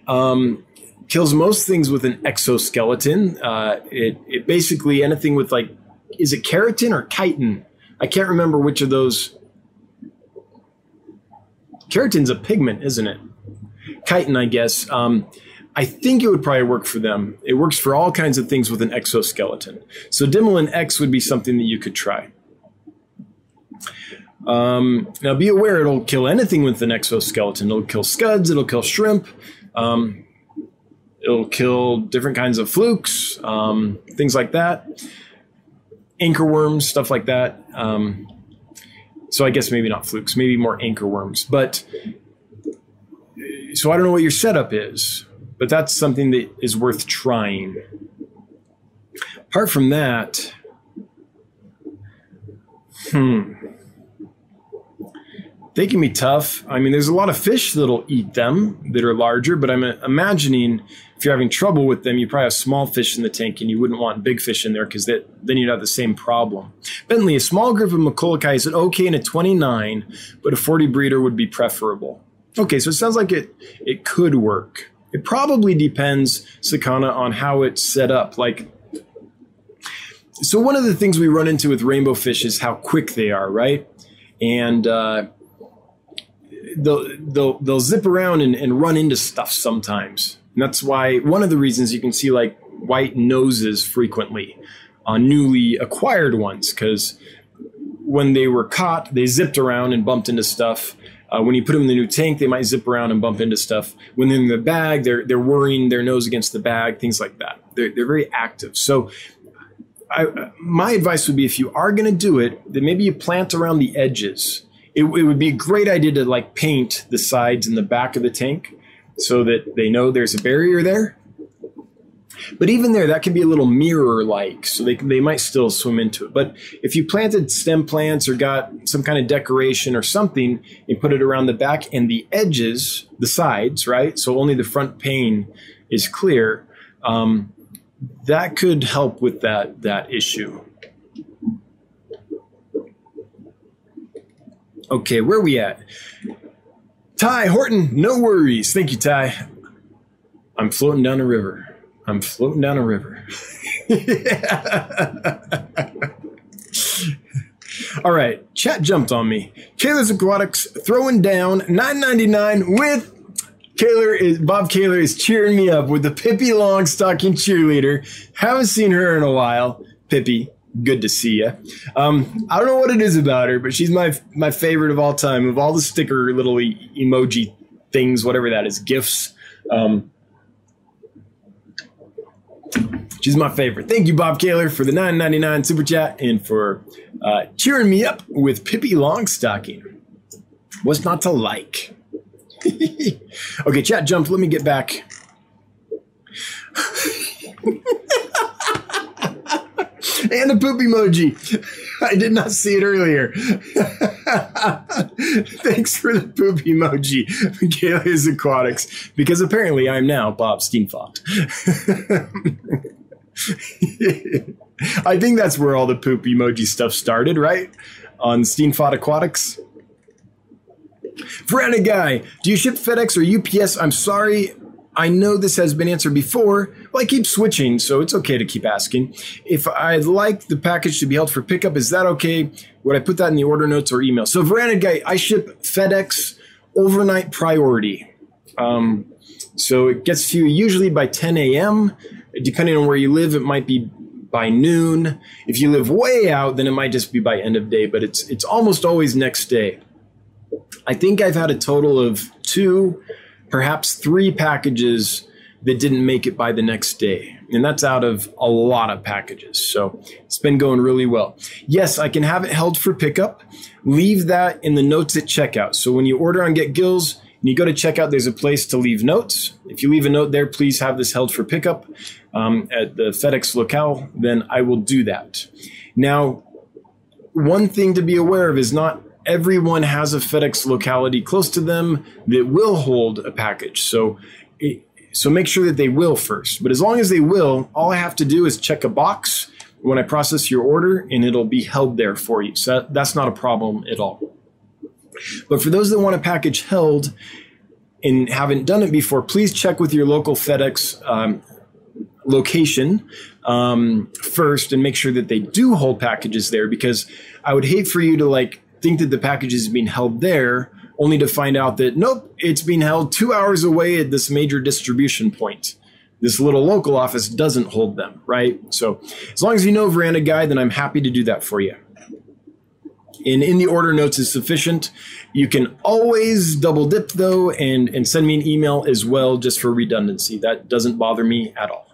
Um, kills most things with an exoskeleton. Uh, it, it basically anything with like, is it keratin or chitin? I can't remember which of those. Keratin's a pigment, isn't it? Chitin, I guess. Um, I think it would probably work for them. It works for all kinds of things with an exoskeleton. So Dimilin X would be something that you could try. Um, now, be aware it'll kill anything with an exoskeleton. It'll kill scuds. It'll kill shrimp. Um, it'll kill different kinds of flukes, um, things like that. Anchor worms, stuff like that. Um, so I guess maybe not flukes, maybe more anchor worms. But so I don't know what your setup is, but that's something that is worth trying. Apart from that, hmm they can be tough. I mean, there's a lot of fish that'll eat them that are larger, but I'm imagining if you're having trouble with them, you probably have small fish in the tank and you wouldn't want big fish in there because then you'd have the same problem. Bentley, a small group of Maccullochi is an okay in a 29, but a 40 breeder would be preferable. Okay, so it sounds like it it could work. It probably depends, Sakana, on how it's set up. Like, so one of the things we run into with rainbow fish is how quick they are, right? And uh, they'll they'll they'll zip around and, and run into stuff sometimes. And that's why one of the reasons you can see like white noses frequently on newly acquired ones because when they were caught, they zipped around and bumped into stuff. Uh, when you put them in the new tank, they might zip around and bump into stuff. When they're in the bag, they're they're worrying their nose against the bag, things like that. They're they're very active. So, I, my advice would be if you are going to do it, then maybe you plant around the edges it, it would be a great idea to like paint the sides and the back of the tank so that they know there's a barrier there. But even there, that can be a little mirror like, so they, they might still swim into it. But if you planted stem plants or got some kind of decoration or something and put it around the back and the edges, the sides, right? So only the front pane is clear. Um, that could help with that that issue. Okay, where are we at? Ty Horton, no worries. Thank you, Ty. I'm floating down a river. I'm floating down a river. <laughs> All right, chat jumped on me. Kayla's Aquatics throwing down 9.99 with Kaler is Bob Kaler is cheering me up with the Pippi Longstocking cheerleader. Haven't seen her in a while. Pippi, good to see you. Um, I don't know what it is about her, but she's my my favorite of all time. Of all the sticker little e- emoji things, whatever that is, gifts. Um, she's my favorite. Thank you, Bob Kaler, for the nine ninety nine super chat and for uh, cheering me up with Pippi Longstocking. What's not to like? <laughs> okay, chat jumped. Let me get back. <laughs> and a poop emoji. I did not see it earlier. <laughs> Thanks for the poop emoji, Michaela's Aquatics, because apparently I'm now Bob Steenfot. <laughs> I think that's where all the poop emoji stuff started, right? On Steenfot Aquatics. Veranda guy, do you ship FedEx or UPS? I'm sorry, I know this has been answered before. Well, I keep switching, so it's okay to keep asking. If I'd like the package to be held for pickup, is that okay? Would I put that in the order notes or email? So, Veranda Guy, I ship FedEx overnight priority. Um, so it gets to you usually by 10 a.m. Depending on where you live, it might be by noon. If you live way out, then it might just be by end of day, but it's it's almost always next day. I think I've had a total of two perhaps three packages that didn't make it by the next day. And that's out of a lot of packages. So it's been going really well. Yes, I can have it held for pickup. Leave that in the notes at checkout. So when you order on Get Gills and you go to checkout, there's a place to leave notes. If you leave a note there, please have this held for pickup um, at the FedEx locale, then I will do that. Now, one thing to be aware of is not everyone has a FedEx locality close to them that will hold a package. So, it, so make sure that they will first. But as long as they will, all I have to do is check a box when I process your order, and it'll be held there for you. So that, that's not a problem at all. But for those that want a package held and haven't done it before, please check with your local FedEx um, location um, first and make sure that they do hold packages there because I would hate for you to like think that the package is being held there only to find out that nope, it's being held two hours away at this major distribution point. This little local office doesn't hold them, right? So as long as you know Veranda Guy, then I'm happy to do that for you. And in the order notes is sufficient. You can always double dip though and, and send me an email as well just for redundancy. That doesn't bother me at all.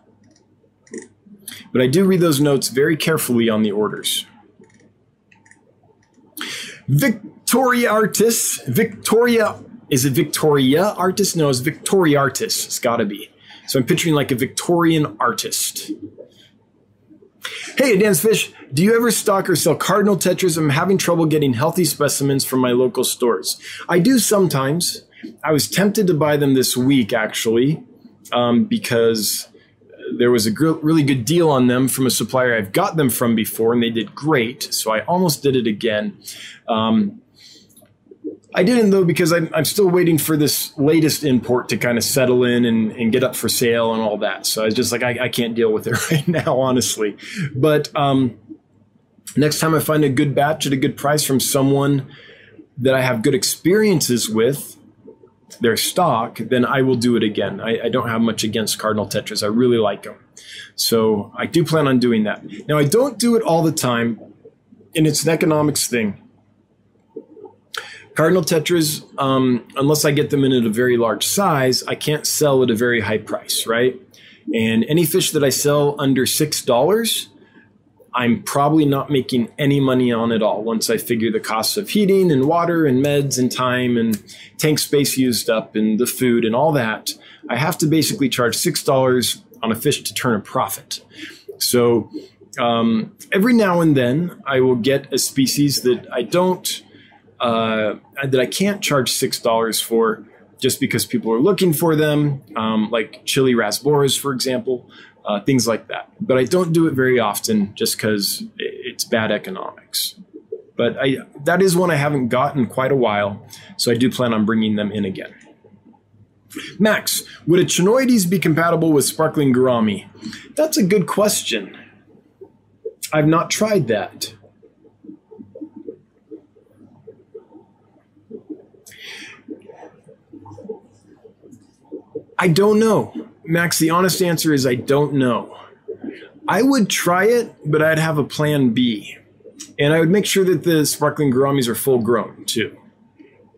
But I do read those notes very carefully on the orders. Victoria Artis, Victoria, is it Victoria Artist? No, it's Victoria Artist. It's gotta be. So I'm picturing like a Victorian artist. Hey, Dan's Fish, do you ever stock or sell cardinal tetras? I'm having trouble getting healthy specimens from my local stores. I do sometimes. I was tempted to buy them this week, actually, um, because there was a gr- really good deal on them from a supplier I've got them from before, and they did great. So I almost did it again. Um, I didn't though because I'm, I'm still waiting for this latest import to kind of settle in and, and get up for sale and all that. So I was just like, I, I can't deal with it <laughs> right now, honestly. But um, next time I find a good batch at a good price from someone that I have good experiences with, their stock, then I will do it again. I, I, don't have much against Cardinal Tetras. I really like them. So I do plan on doing that. Now, I don't do it all the time, and it's an economics thing. Cardinal Tetras, um, unless I get them in at a very large size, I can't sell at a very high price, right? And any fish that I sell under $6, I'm probably not making any money on it all once I figure the costs of heating and water and meds and time and tank space used up and the food and all that. I have to basically charge $6 on a fish to turn a profit. So um, every now and then I will get a species that I don't, uh, that I can't charge $6 for just because people are looking for them, um, like chili rasboras, for example uh, things like that. But I don't do it very often just because it's bad economics. But I, that is one I haven't gotten quite a while, so I do plan on bringing them in again. Max, would a Channoides be compatible with sparkling gourami? That's a good question. I've not tried that. I don't know. Max, the honest answer is I don't know. I would try it, but I'd have a plan B. And I would make sure that the sparkling gouramis are full grown too.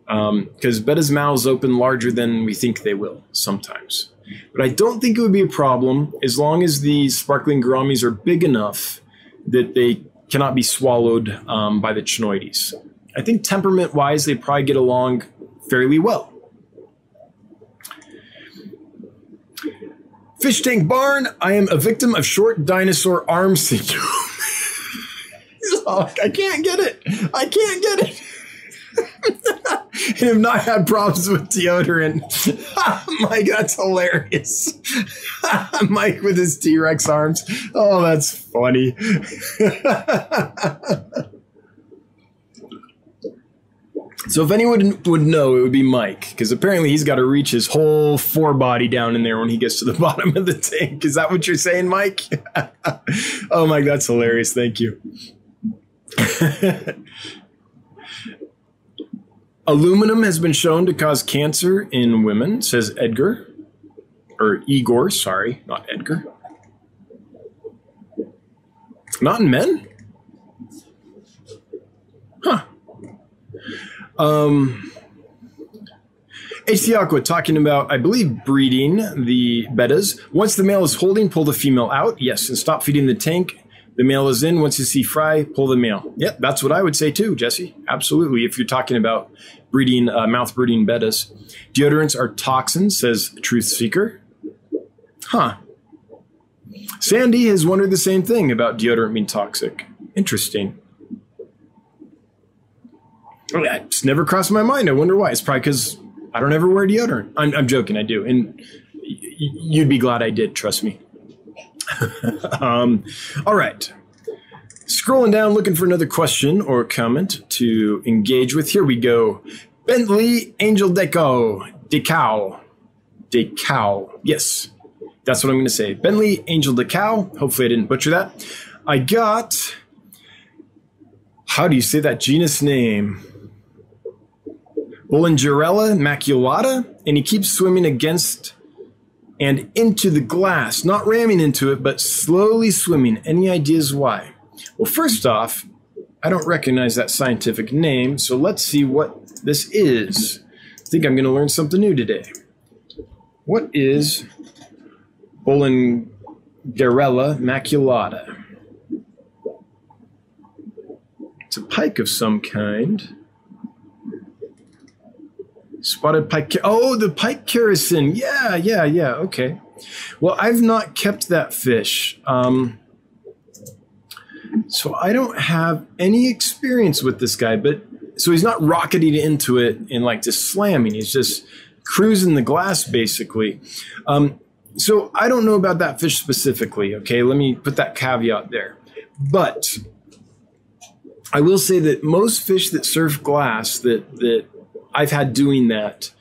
Because um, Betta's mouths open larger than we think they will sometimes. But I don't think it would be a problem as long as the sparkling gouramis are big enough that they cannot be swallowed um, by the channoides. I think temperament wise, they probably get along fairly well. Fish Tank Barn, I am a victim of short dinosaur arm syndrome. <laughs> I can't get it. I can't get it. <laughs> and have not had problems with deodorant. <laughs> Mike, that's hilarious. Mike with his T Rex arms. Oh, that's funny. So if anyone would know, it would be Mike, because apparently he's got to reach his whole forebody down in there when he gets to the <laughs> bottom of the tank. Is that what you're saying, Mike? <laughs> oh, Mike, that's hilarious. Thank you. <laughs> Aluminum has been shown to cause cancer in women, says Edgar. Or Igor, sorry, not Edgar. Not in men? Um, HC Aqua talking about, I believe, breeding the bettas. Once the male is holding, pull the female out. Yes, and stop feeding the tank. The male is in. Once you see fry, pull the male. Yep, that's what I would say too, Jesse. Absolutely. If you're talking about breeding, uh, mouth breeding bettas. Deodorants are toxins, says Truth Seeker. Huh. Sandy has wondered the same thing about deodorant being toxic. Interesting. It's never crossed my mind. I wonder why. It's probably because I don't ever wear deodorant. I'm, I'm joking. I do, and you'd be glad I did. Trust me. <laughs> um, all right. Scrolling down, looking for another question or comment to engage with. Here we go. Bentley Angel Deco. Decal. Decal. Yes, that's what I'm going to say. Bentley Angel Decal. Hopefully, I didn't butcher that. I got. How do you say that genus name? Boulengerella maculata, and he keeps swimming against and into the glass, not ramming into it, but slowly swimming. Any ideas why? Well, first off, I don't recognize that scientific name, so let's see what this is. I think I'm going to learn something new today. What is Boulengerella maculata? It's a pike of some kind. Spotted pike. Oh, the pike characin. Yeah, yeah, yeah. Okay. Well, I've not kept that fish. Um, so I don't have any experience with this guy, but so he's not rocketing into it and like just slamming. He's just cruising the glass basically. Um, so I don't know about that fish specifically. Okay, let me put that caveat there. But I will say that most fish that surf glass that that I've had doing that,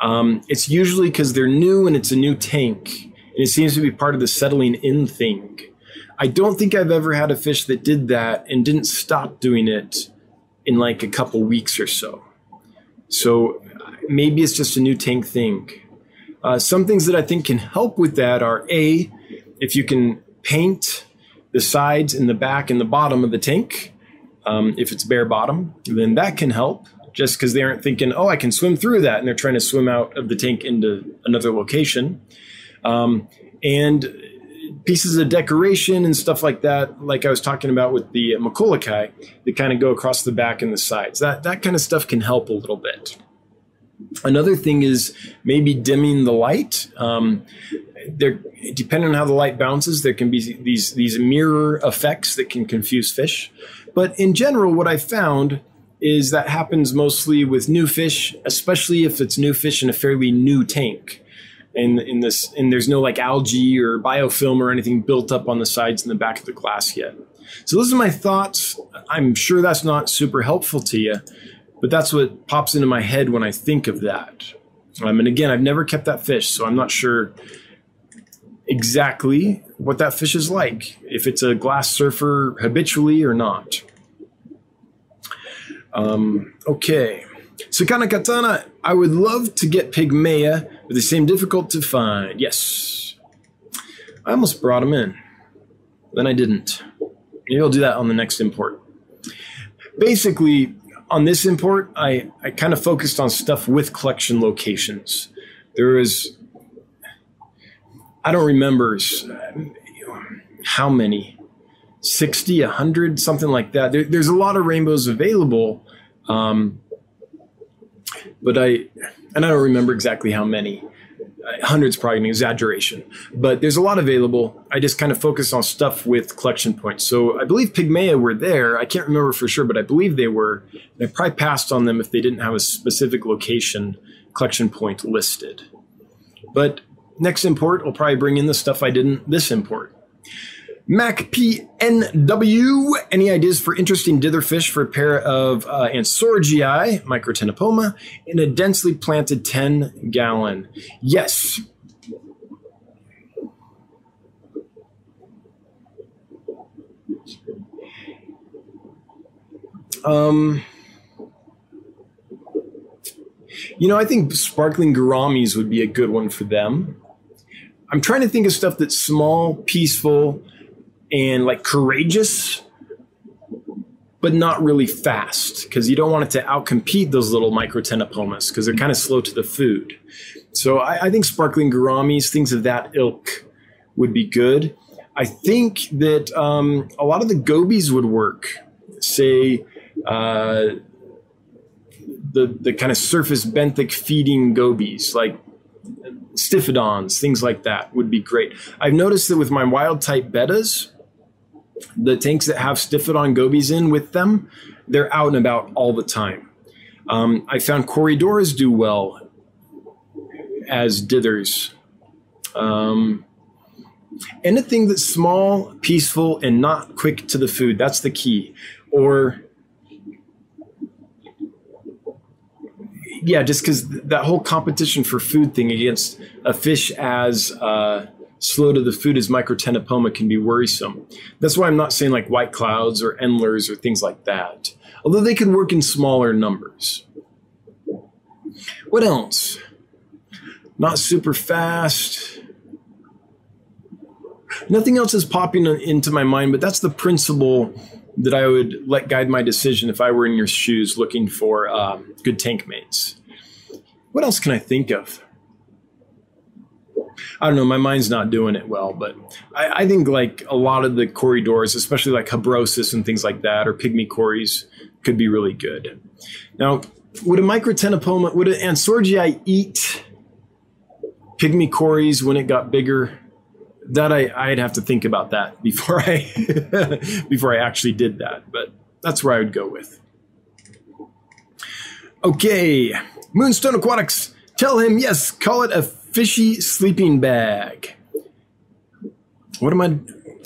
um, it's usually because they're new and it's a new tank, and it seems to be part of the settling in thing. I don't think I've ever had a fish that did that and didn't stop doing it in like a couple weeks or so. So maybe it's just a new tank thing. Uh, some things that I think can help with that are A, if you can paint the sides and the back and the bottom of the tank, um, if it's bare bottom, then that can help just because they aren't thinking, oh, I can swim through that, and they're trying to swim out of the tank into another location. Um, and pieces of decoration and stuff like that, like I was talking about with the Maccullochi, that kind of go across the back and the sides. That that kind of stuff can help a little bit. Another thing is maybe dimming the light. Um, there, depending on how the light bounces, there can be these these mirror effects that can confuse fish. But in general, what I found is that happens mostly with new fish, especially if it's new fish in a fairly new tank. And in this, and there's no like algae or biofilm or anything built up on the sides and the back of the glass yet. So those are my thoughts. I'm sure that's not super helpful to you, but that's what pops into my head when I think of that. Um, and again, I've never kept that fish, so I'm not sure exactly what that fish is like, if it's a glass surfer habitually or not. Um, okay. Sakana Katana, I would love to get Pygmaea, but they seem difficult to find. Yes. I almost brought them in. Then I didn't. Maybe I'll do that on the next import. Basically, on this import, I, I kind of focused on stuff with collection locations. There is, I don't remember how many, 60, 100, something like that. There, there's a lot of rainbows available. Um, but I, and I don't remember exactly how many. Uh, hundreds probably an exaggeration, but there's a lot available. I just kind of focus on stuff with collection points. So I believe Pygmaea were there. I can't remember for sure, but I believe they were. I probably passed on them if they didn't have a specific location collection point listed. But next import will probably bring in the stuff I didn't this import. Mac PNW. Any ideas for interesting ditherfish for a pair of uh, Ansorgii, Microctenopoma, in a densely planted 10 gallon? Yes. Um, you know, I think sparkling gouramis would be a good one for them. I'm trying to think of stuff that's small, peaceful, and like courageous, but not really fast because you don't want it to outcompete those little microctenopomas because they're kind of slow to the food. So I, I, think sparkling gouramis, things of that ilk, would be good. I think that um, a lot of the gobies would work. Say uh, the the kind of surface benthic feeding gobies like stiphodons, things like that would be great. I've noticed that with my wild type bettas, the tanks that have Stiphodon gobies in with them, they're out and about all the time. Um, I found Corydoras do well as dithers. Um, anything that's small, peaceful, and not quick to the food. That's the key. Or, yeah, just because that whole competition for food thing against a fish as uh, slow to the food as Microctenopoma can be worrisome. That's why I'm not saying like white clouds or endlers or things like that, although they can work in smaller numbers. What else? Not super fast Nothing else is popping into my mind, but that's the principle that I would let guide my decision if I were in your shoes looking for um, good tank mates. What else can I think of? I don't know. My mind's not doing it well, but I, I think like a lot of the corydoras, especially like Habrosus and things like that, or pygmy cories, could be really good. Now, would a Microctenopoma, would an Ansorgii eat pygmy cories when it got bigger? that I, I'd have to think about that <laughs> before I <laughs> before I actually did that. But that's where I would go with. Okay, Moonstone Aquatics. Tell him yes. Call it a fishy sleeping bag. What am I?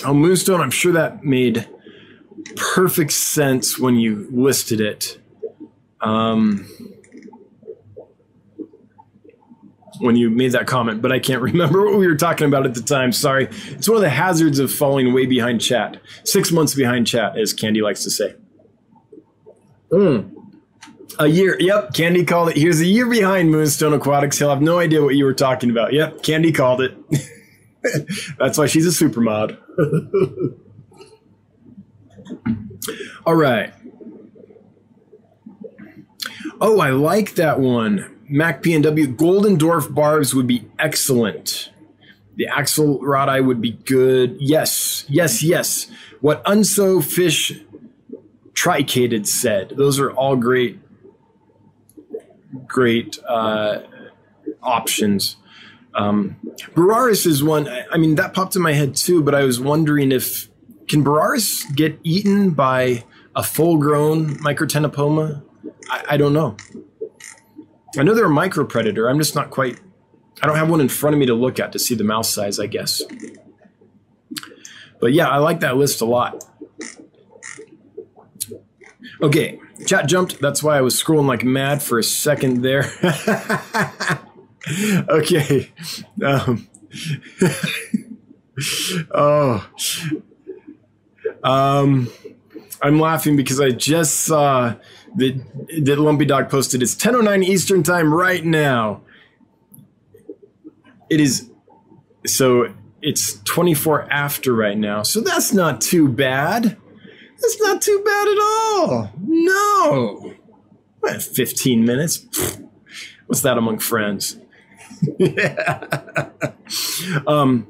Oh, Moonstone. I'm sure that made perfect sense when you listed it. Um, when you made that comment, but I can't <laughs> remember what we were talking about at the time. Sorry. It's one of the hazards of falling way behind chat. Six months behind chat, as Candy likes to say. Mm. A year. Yep. Candy called it. Here's a year behind Moonstone Aquatics. He'll have no idea what you were talking about. Yep. Candy called it. <laughs> That's why she's a super mod. <laughs> All right. Oh, I like that one. Mac PNW, Golden Dwarf barbs would be excellent. The axelrodi would be good. Yes, yes, yes. What Unso Fish Tricated said. Those are all great, great uh, options. Um, Boraras is one. I mean, that popped in my head too, but I was wondering if can Boraras get eaten by a full-grown Microctenopoma? I, I don't know. I know they're a micro predator. I'm just not quite. I don't have one in front of me to look at to see the mouse size. I guess. But yeah, I like that list a lot. Okay, chat jumped. That's why I was scrolling like mad for a second there. <laughs> okay. Um, <laughs> oh. Um, I'm laughing because I just saw that, that Lumpy Dog posted. It's 10:09 Eastern Time right now. It is so it's 24 after right now. So that's not too bad. That's not too bad at all. No. What, 15 minutes? What's that among friends? yeah. <laughs> um,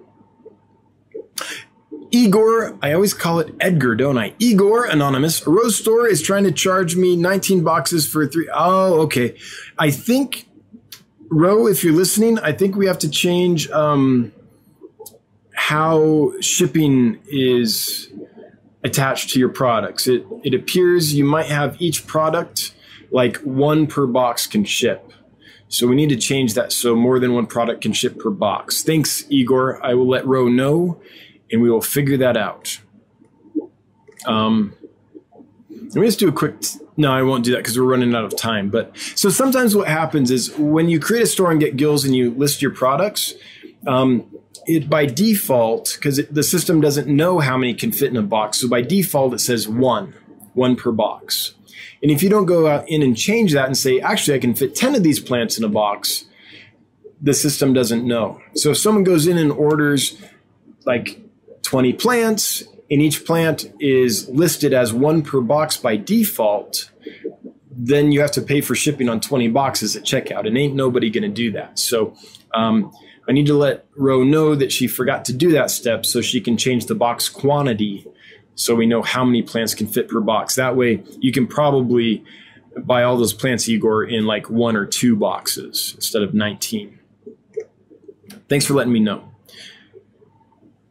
Igor, I always call it Edgar, don't I? Igor Anonymous, Rose Store is trying to charge me 19 boxes for three. Oh, okay. I think, Ro, if you're listening, I think we have to change um, how shipping is attached to your products. It, it appears you might have each product like one per box can ship. So we need to change that so more than one product can ship per box. Thanks, Igor. I will let Ro know and we will figure that out. Um, let me just do a quick. T- no, I won't do that because we're running out of time. But so sometimes what happens is when you create a store and get gills and you list your products, um, it by default because the system doesn't know how many can fit in a box. So by default, it says one, one per box. And if you don't go out in and change that and say, actually, I can fit 10 of these plants in a box, the system doesn't know. So if someone goes in and orders like 20 plants, and each plant is listed as one per box by default, then you have to pay for shipping on 20 boxes at checkout. And ain't nobody going to do that. So um, I need to let Ro know that she forgot to do that step so she can change the box quantity so we know how many plants can fit per box. That way you can probably buy all those plants, Igor, in like one or two boxes instead of 19. Thanks for letting me know.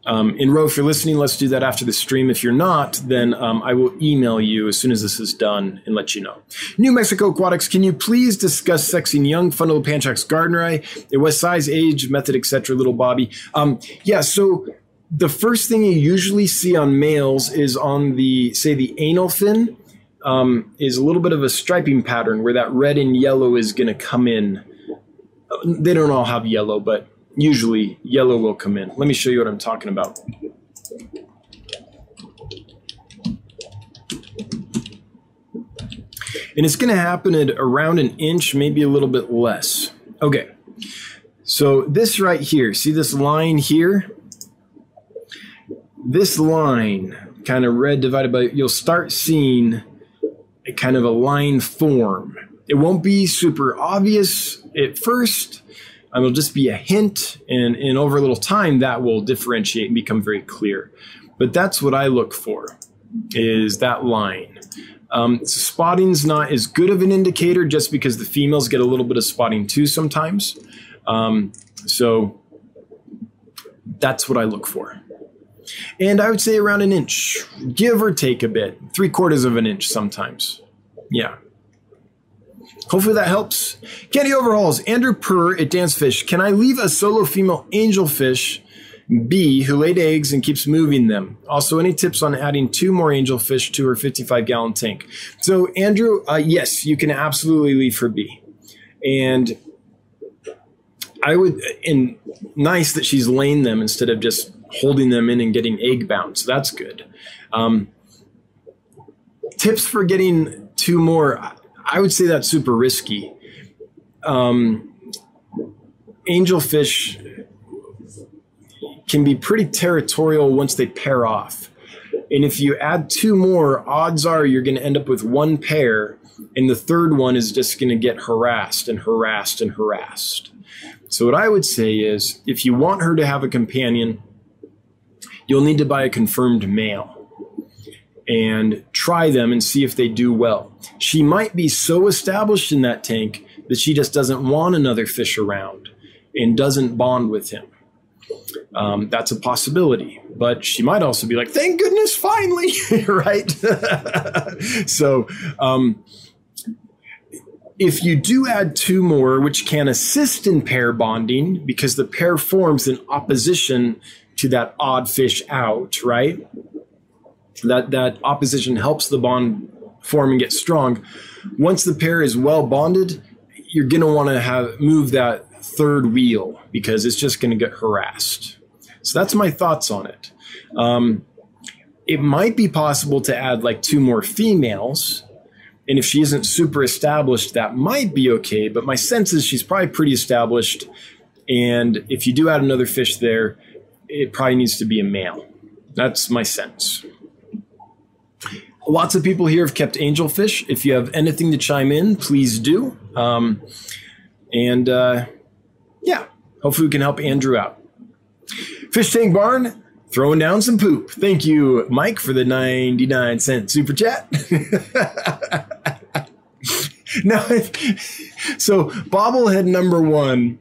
Um, in row, if you're listening, let's do that after the stream. If you're not, then um, I will email you as soon as this is done and let you know. New Mexico Aquatics, can you please discuss sexing young Fundulopanchax gardneri? It was size, age, method, etc. Little Bobby. Um, yeah, so the first thing you usually see on males is on the, say, the anal fin, um, is a little bit of a striping pattern where that red and yellow is going to come in. They don't all have yellow, but usually yellow will come in. Let me show you what I'm talking about. And it's going to happen at around an inch, maybe a little bit less. Okay. So this right here, see this line here? This line, kind of red divided by, you'll start seeing a kind of a line form. It won't be super obvious at first, um, it'll just be a hint, and, and over a little time, that will differentiate and become very clear. But that's what I look for, is that line. Um, so spotting's not as good of an indicator just because the females get a little bit of spotting too sometimes. Um, so that's what I look for. And I would say around an inch, give or take a bit, three quarters of an inch sometimes. Yeah. Hopefully that helps. Candy overhauls. Andrew Purr at Dansfish. Can I leave a solo female angelfish B who laid eggs and keeps moving them? Also, any tips on adding two more angelfish to her 55 gallon tank? So, Andrew, uh, yes, you can absolutely leave her B. And I would, and nice that she's laying them instead of just holding them in and getting egg bound. So that's good. Um, tips for getting two more I would say that's super risky. Um, angelfish can be pretty territorial once they pair off. And if you add two more, odds are you're going to end up with one pair, and the third one is just going to get harassed and harassed and harassed. So, what I would say is if you want her to have a companion, you'll need to buy a confirmed male and try them and see if they do well. She might be so established in that tank that she just doesn't want another fish around and doesn't bond with him. Um, that's a possibility, but she might also be like, "Thank goodness, finally!" <laughs> right? <laughs> so, um, if you do add two more, which can assist in pair bonding, because the pair forms in opposition to that odd fish out, right? That that opposition helps the bond form and get strong. Once the pair is well bonded, you're going to want to have move that third wheel because it's just going to get harassed. So that's my thoughts on it. Um, it might be possible to add like two more females. And if she isn't super established, that might be okay. But my sense is she's probably pretty established. And if you do add another fish there, it probably needs to be a male. That's my sense. Lots of people here have kept angelfish. If you have anything to chime in, please do. Um, and uh, yeah, hopefully we can help Andrew out. Fish Tank Barn, throwing down some poop. Thank you, Mike, for the 99 cent super chat. <laughs> now, <laughs> so bobblehead number one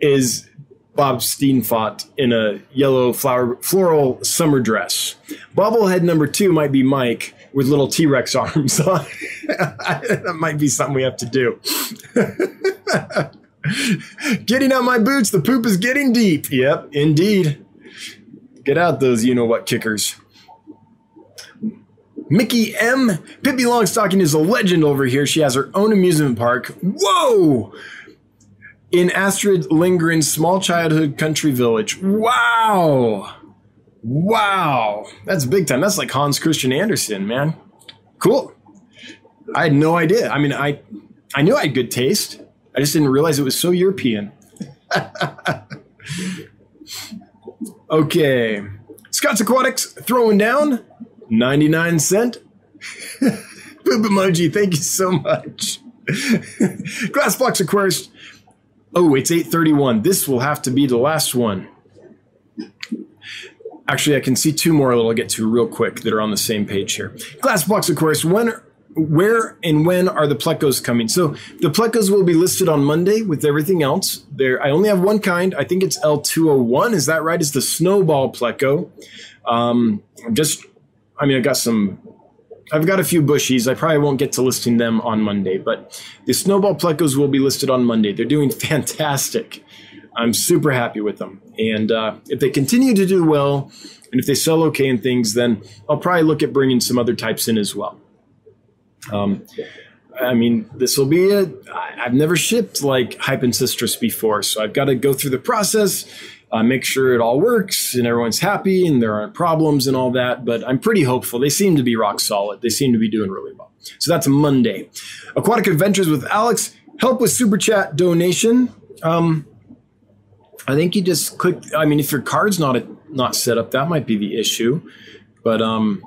is Bob Steenfot in a yellow flower floral summer dress. Bobblehead number two might be Mike with little T Rex arms <laughs> on. that might be something we have to do. <laughs> getting out my boots, the poop is getting deep. Yep, indeed. Get out those you know what kickers. Mickey M. Pippi Longstocking is a legend over here. She has her own amusement park. Whoa! In Astrid Lindgren's small childhood country village. Wow! Wow, that's big time. That's like Hans Christian Andersen, man. Cool. I had no idea. I mean, I I knew I had good taste. I just didn't realize it was so European. <laughs> okay. Scott's Aquatics throwing down 99 cent. <laughs> Poop emoji, thank you so much. <laughs> Glass box Aquarius. Oh, it's 831. This will have to be the last one. Actually, I can see two more that I'll get to real quick that are on the same page here. Glassbox, of course. When where and when are the plecos coming? So the plecos will be listed on Monday with everything else. There, I only have one kind. I think it's L201. Is that right? Is the snowball pleco? Um, just, I mean, I got some. I've got a few bushies. I probably won't get to listing them on Monday, but the snowball plecos will be listed on Monday. They're doing <laughs> fantastic. I'm super happy with them, and uh, if they continue to do well, and if they sell okay and things, then I'll probably look at bringing some other types in as well. Um, I mean, this will be. I've never shipped like Hypancistris before, so I've got to go through the process, uh, make sure it all works and everyone's happy and there aren't problems and all that. But I'm pretty hopeful. They seem to be rock solid. They seem to be doing really well. So that's Monday. Aquatic Adventures with Alex. Help with super chat donation. Um, I think you just click. I mean, if your card's not a, not set up, that might be the issue. But um,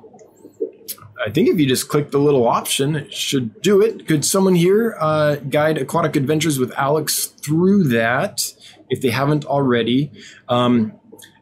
I think if you just click the little option, it should do it. Could someone here uh, guide Aquatic Adventures with Alex through that if they haven't already? Um,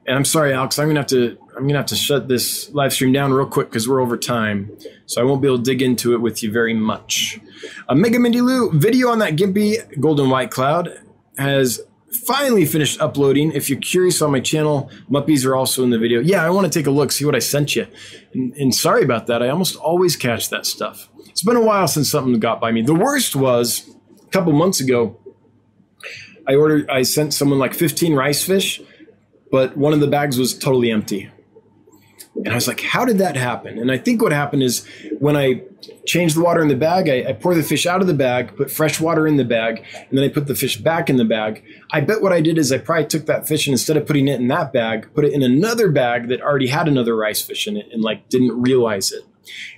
and I'm sorry, Alex, I'm gonna have to I'm gonna have to shut this live stream down real quick because we're over time, so I won't be able to dig into it with you very much. Uh, Mega Mindy Lou video on that Gimpy Golden White Cloud has finally finished uploading. If you're curious on my channel, Muppies are also in the video. Yeah, I want to take a look, see what I sent you. And, and, sorry about that. I almost always catch that stuff. It's been a while since something got by me. The worst was a couple months ago. I ordered. I sent someone like 15 rice fish, but one of the bags was totally empty. And I was like, how did that happen? And I think what happened is when I changed the water in the bag, I, I pour the fish out of the bag, put fresh water in the bag, and then I put the fish back in the bag. I bet what I did is I probably took that fish and instead of putting it in that bag, put it in another bag that already had another rice fish in it and like didn't realize it.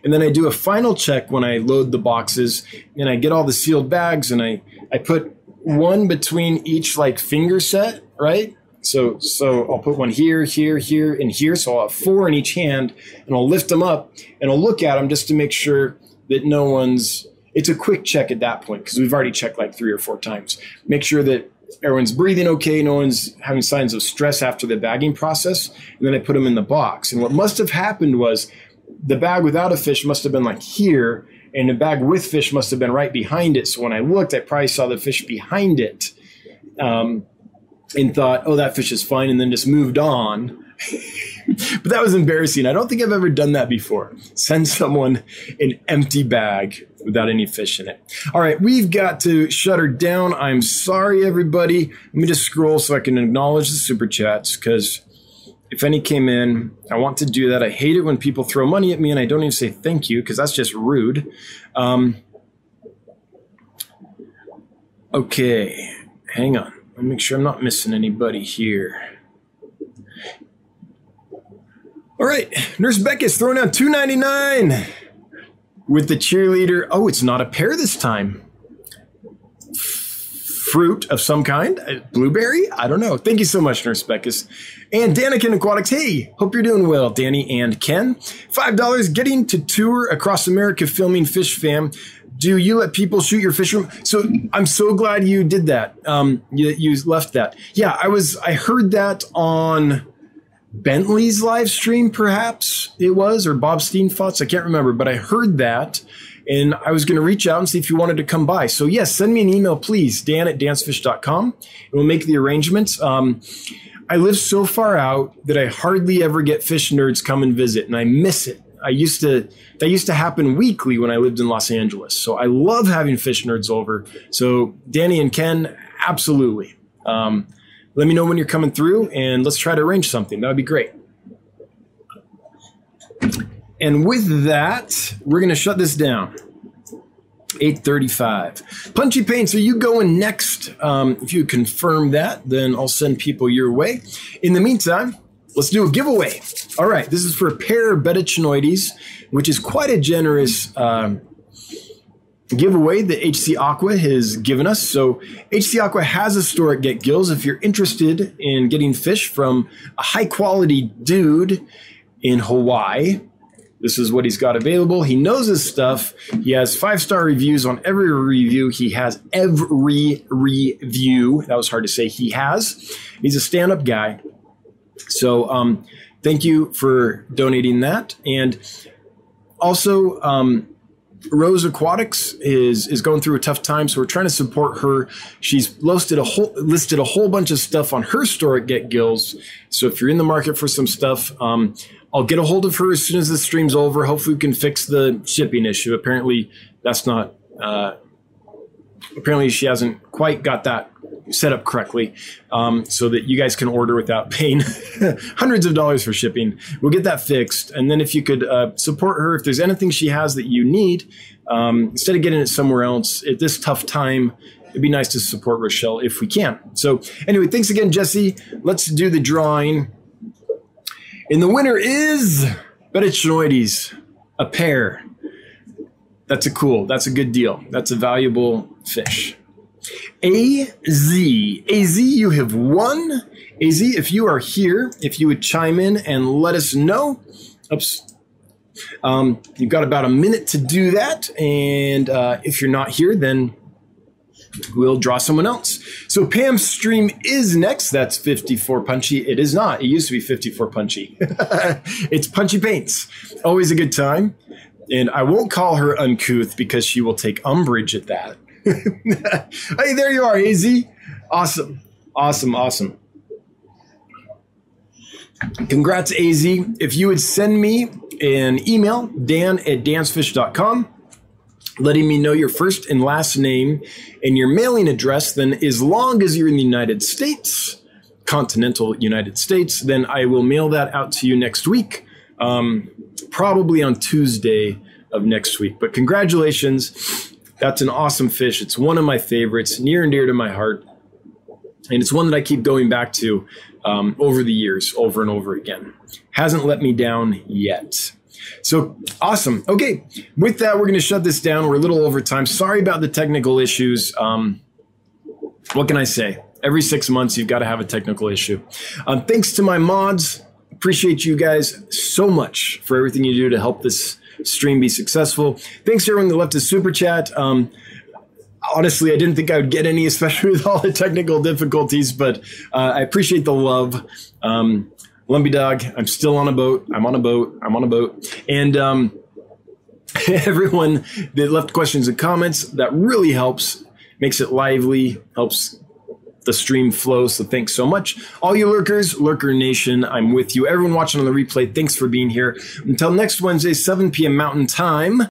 And then I do a final check when I load the boxes and I get all the sealed bags and I, I put one between each like finger set, right? So, so I'll put one here, here, here, and here. So I'll have four in each hand, and I'll lift them up, and I'll look at them just to make sure that no one's. It's a quick check at that point because we've already checked like three or four times. Make sure that everyone's breathing okay, no one's having signs of stress after the bagging process, and then I put them in the box. And what must have happened was the bag without a fish must have been like here, and the bag with fish must have been right behind it. So when I looked, I probably saw the fish behind it. Um, and thought, oh, that fish is fine, and then just moved on. <laughs> but that was embarrassing. I don't think I've ever done that before. Send someone an empty bag without any fish in it. All right, we've got to shut her down. I'm sorry, everybody. Let me just scroll so I can acknowledge the super chats because if any came in, I want to do that. I hate it when people throw money at me and I don't even say thank you because that's just rude. Um, okay, hang on. Let me make sure I'm not missing anybody here. All right, Nurse Beck is throwing out 299 with the cheerleader. Oh, it's not a pear this time. Fruit of some kind, uh, blueberry. I don't know. Thank you so much, Nurse Beckus. And Daniken Aquatics. Hey, hope you're doing well, Danny and Ken. Five dollars getting to tour across America filming Fish Fam do you let people shoot your fish room? So I'm so glad you did that. Um, you, you left that. Yeah, I was. I heard that on Bentley's live stream, perhaps it was, or Bob Steenfots. I can't remember, but I heard that, and I was going to reach out and see if you wanted to come by. So yes, send me an email, please, Dan at dansfish.com, and we'll make the arrangements. Um, I live so far out that I hardly ever get fish nerds come and visit, and I miss it. I used to that used to happen weekly when I lived in Los Angeles. So I love having fish nerds over. So Danny and Ken, absolutely. Um, let me know when you're coming through, and let's try to arrange something. That would be great. And with that, we're going to shut this down. 835. Punchy Paints, are you going next? Um, if you confirm that, then I'll send people your way. In the meantime, let's do a giveaway. All right, this is for a pair of Betta channoides, which is quite a generous um, giveaway that HC Aqua has given us. So HC Aqua has a store at Get Gills. If you're interested in getting fish from a high quality dude in Hawaii, this is what he's got available. He knows his stuff. He has five star reviews on every review. He has every review. That was hard to say. He has. He's a stand up guy. So um, thank you for donating that. And also, um, Rose Aquatics is is going through a tough time, so we're trying to support her. She's listed a whole listed a whole bunch of stuff on her store at Get Gills. So if you're in the market for some stuff, um, I'll get a hold of her as soon as the stream's over. Hopefully, we can fix the shipping issue. Apparently, that's not. Uh, apparently, she hasn't quite got that set up correctly um, so that you guys can order without paying <laughs> hundreds of dollars for shipping. We'll get that fixed. And then if you could uh, support her, if there's anything she has that you need, um, instead of getting it somewhere else at this tough time, it'd be nice to support Rochelle if we can. So, anyway, thanks again, Jesse. Let's do the drawing. And the winner is Betta channoides, a pair. That's a cool, that's a good deal. That's a valuable fish. AZ. AZ, you have won. AZ, if you are here, if you would chime in and let us know. Oops. Um, you've got about a minute to do that. And uh, if you're not here, then we'll draw someone else. So Pam's stream is next. That's 54 Punchy. It is not. It used to be 54 Punchy. <laughs> it's Punchy Paints. Always a good time. And I won't call her uncouth because she will take umbrage at that. <laughs> hey, there you are, AZ. Awesome. Awesome. Awesome. Congrats, AZ. If you would send me an email, dan at dansfish.com, letting me know your first and last name and your mailing address, then as long as you're in the United States, continental United States, then I will mail that out to you next week, um, probably on Tuesday of next week. But congratulations. That's an awesome fish. It's one of my favorites, near and dear to my heart. And it's one that I keep going back to um, over the years, over and over again. Hasn't let me down yet. So awesome. Okay, with that, we're going to shut this down. We're a little over time. Sorry about the technical issues. Um, what can I say? Every six months, you've got to have a technical issue. Um, thanks to my mods. Appreciate you guys so much for everything you do to help this stream be successful. Thanks to everyone that left a super chat. Um, honestly, I didn't think I would get any, <laughs> especially with all the technical difficulties, but uh, I appreciate the love. Um, Lumpy Dog, I'm still on a boat. I'm on a boat. I'm on a boat. And um, <laughs> everyone that left questions and comments, that really helps, makes it lively, helps the stream flow. So thanks so much. All you lurkers, Lurker Nation, I'm with you. Everyone watching on the replay, thanks for being here. Until next Wednesday, 7 p.m. Mountain Time,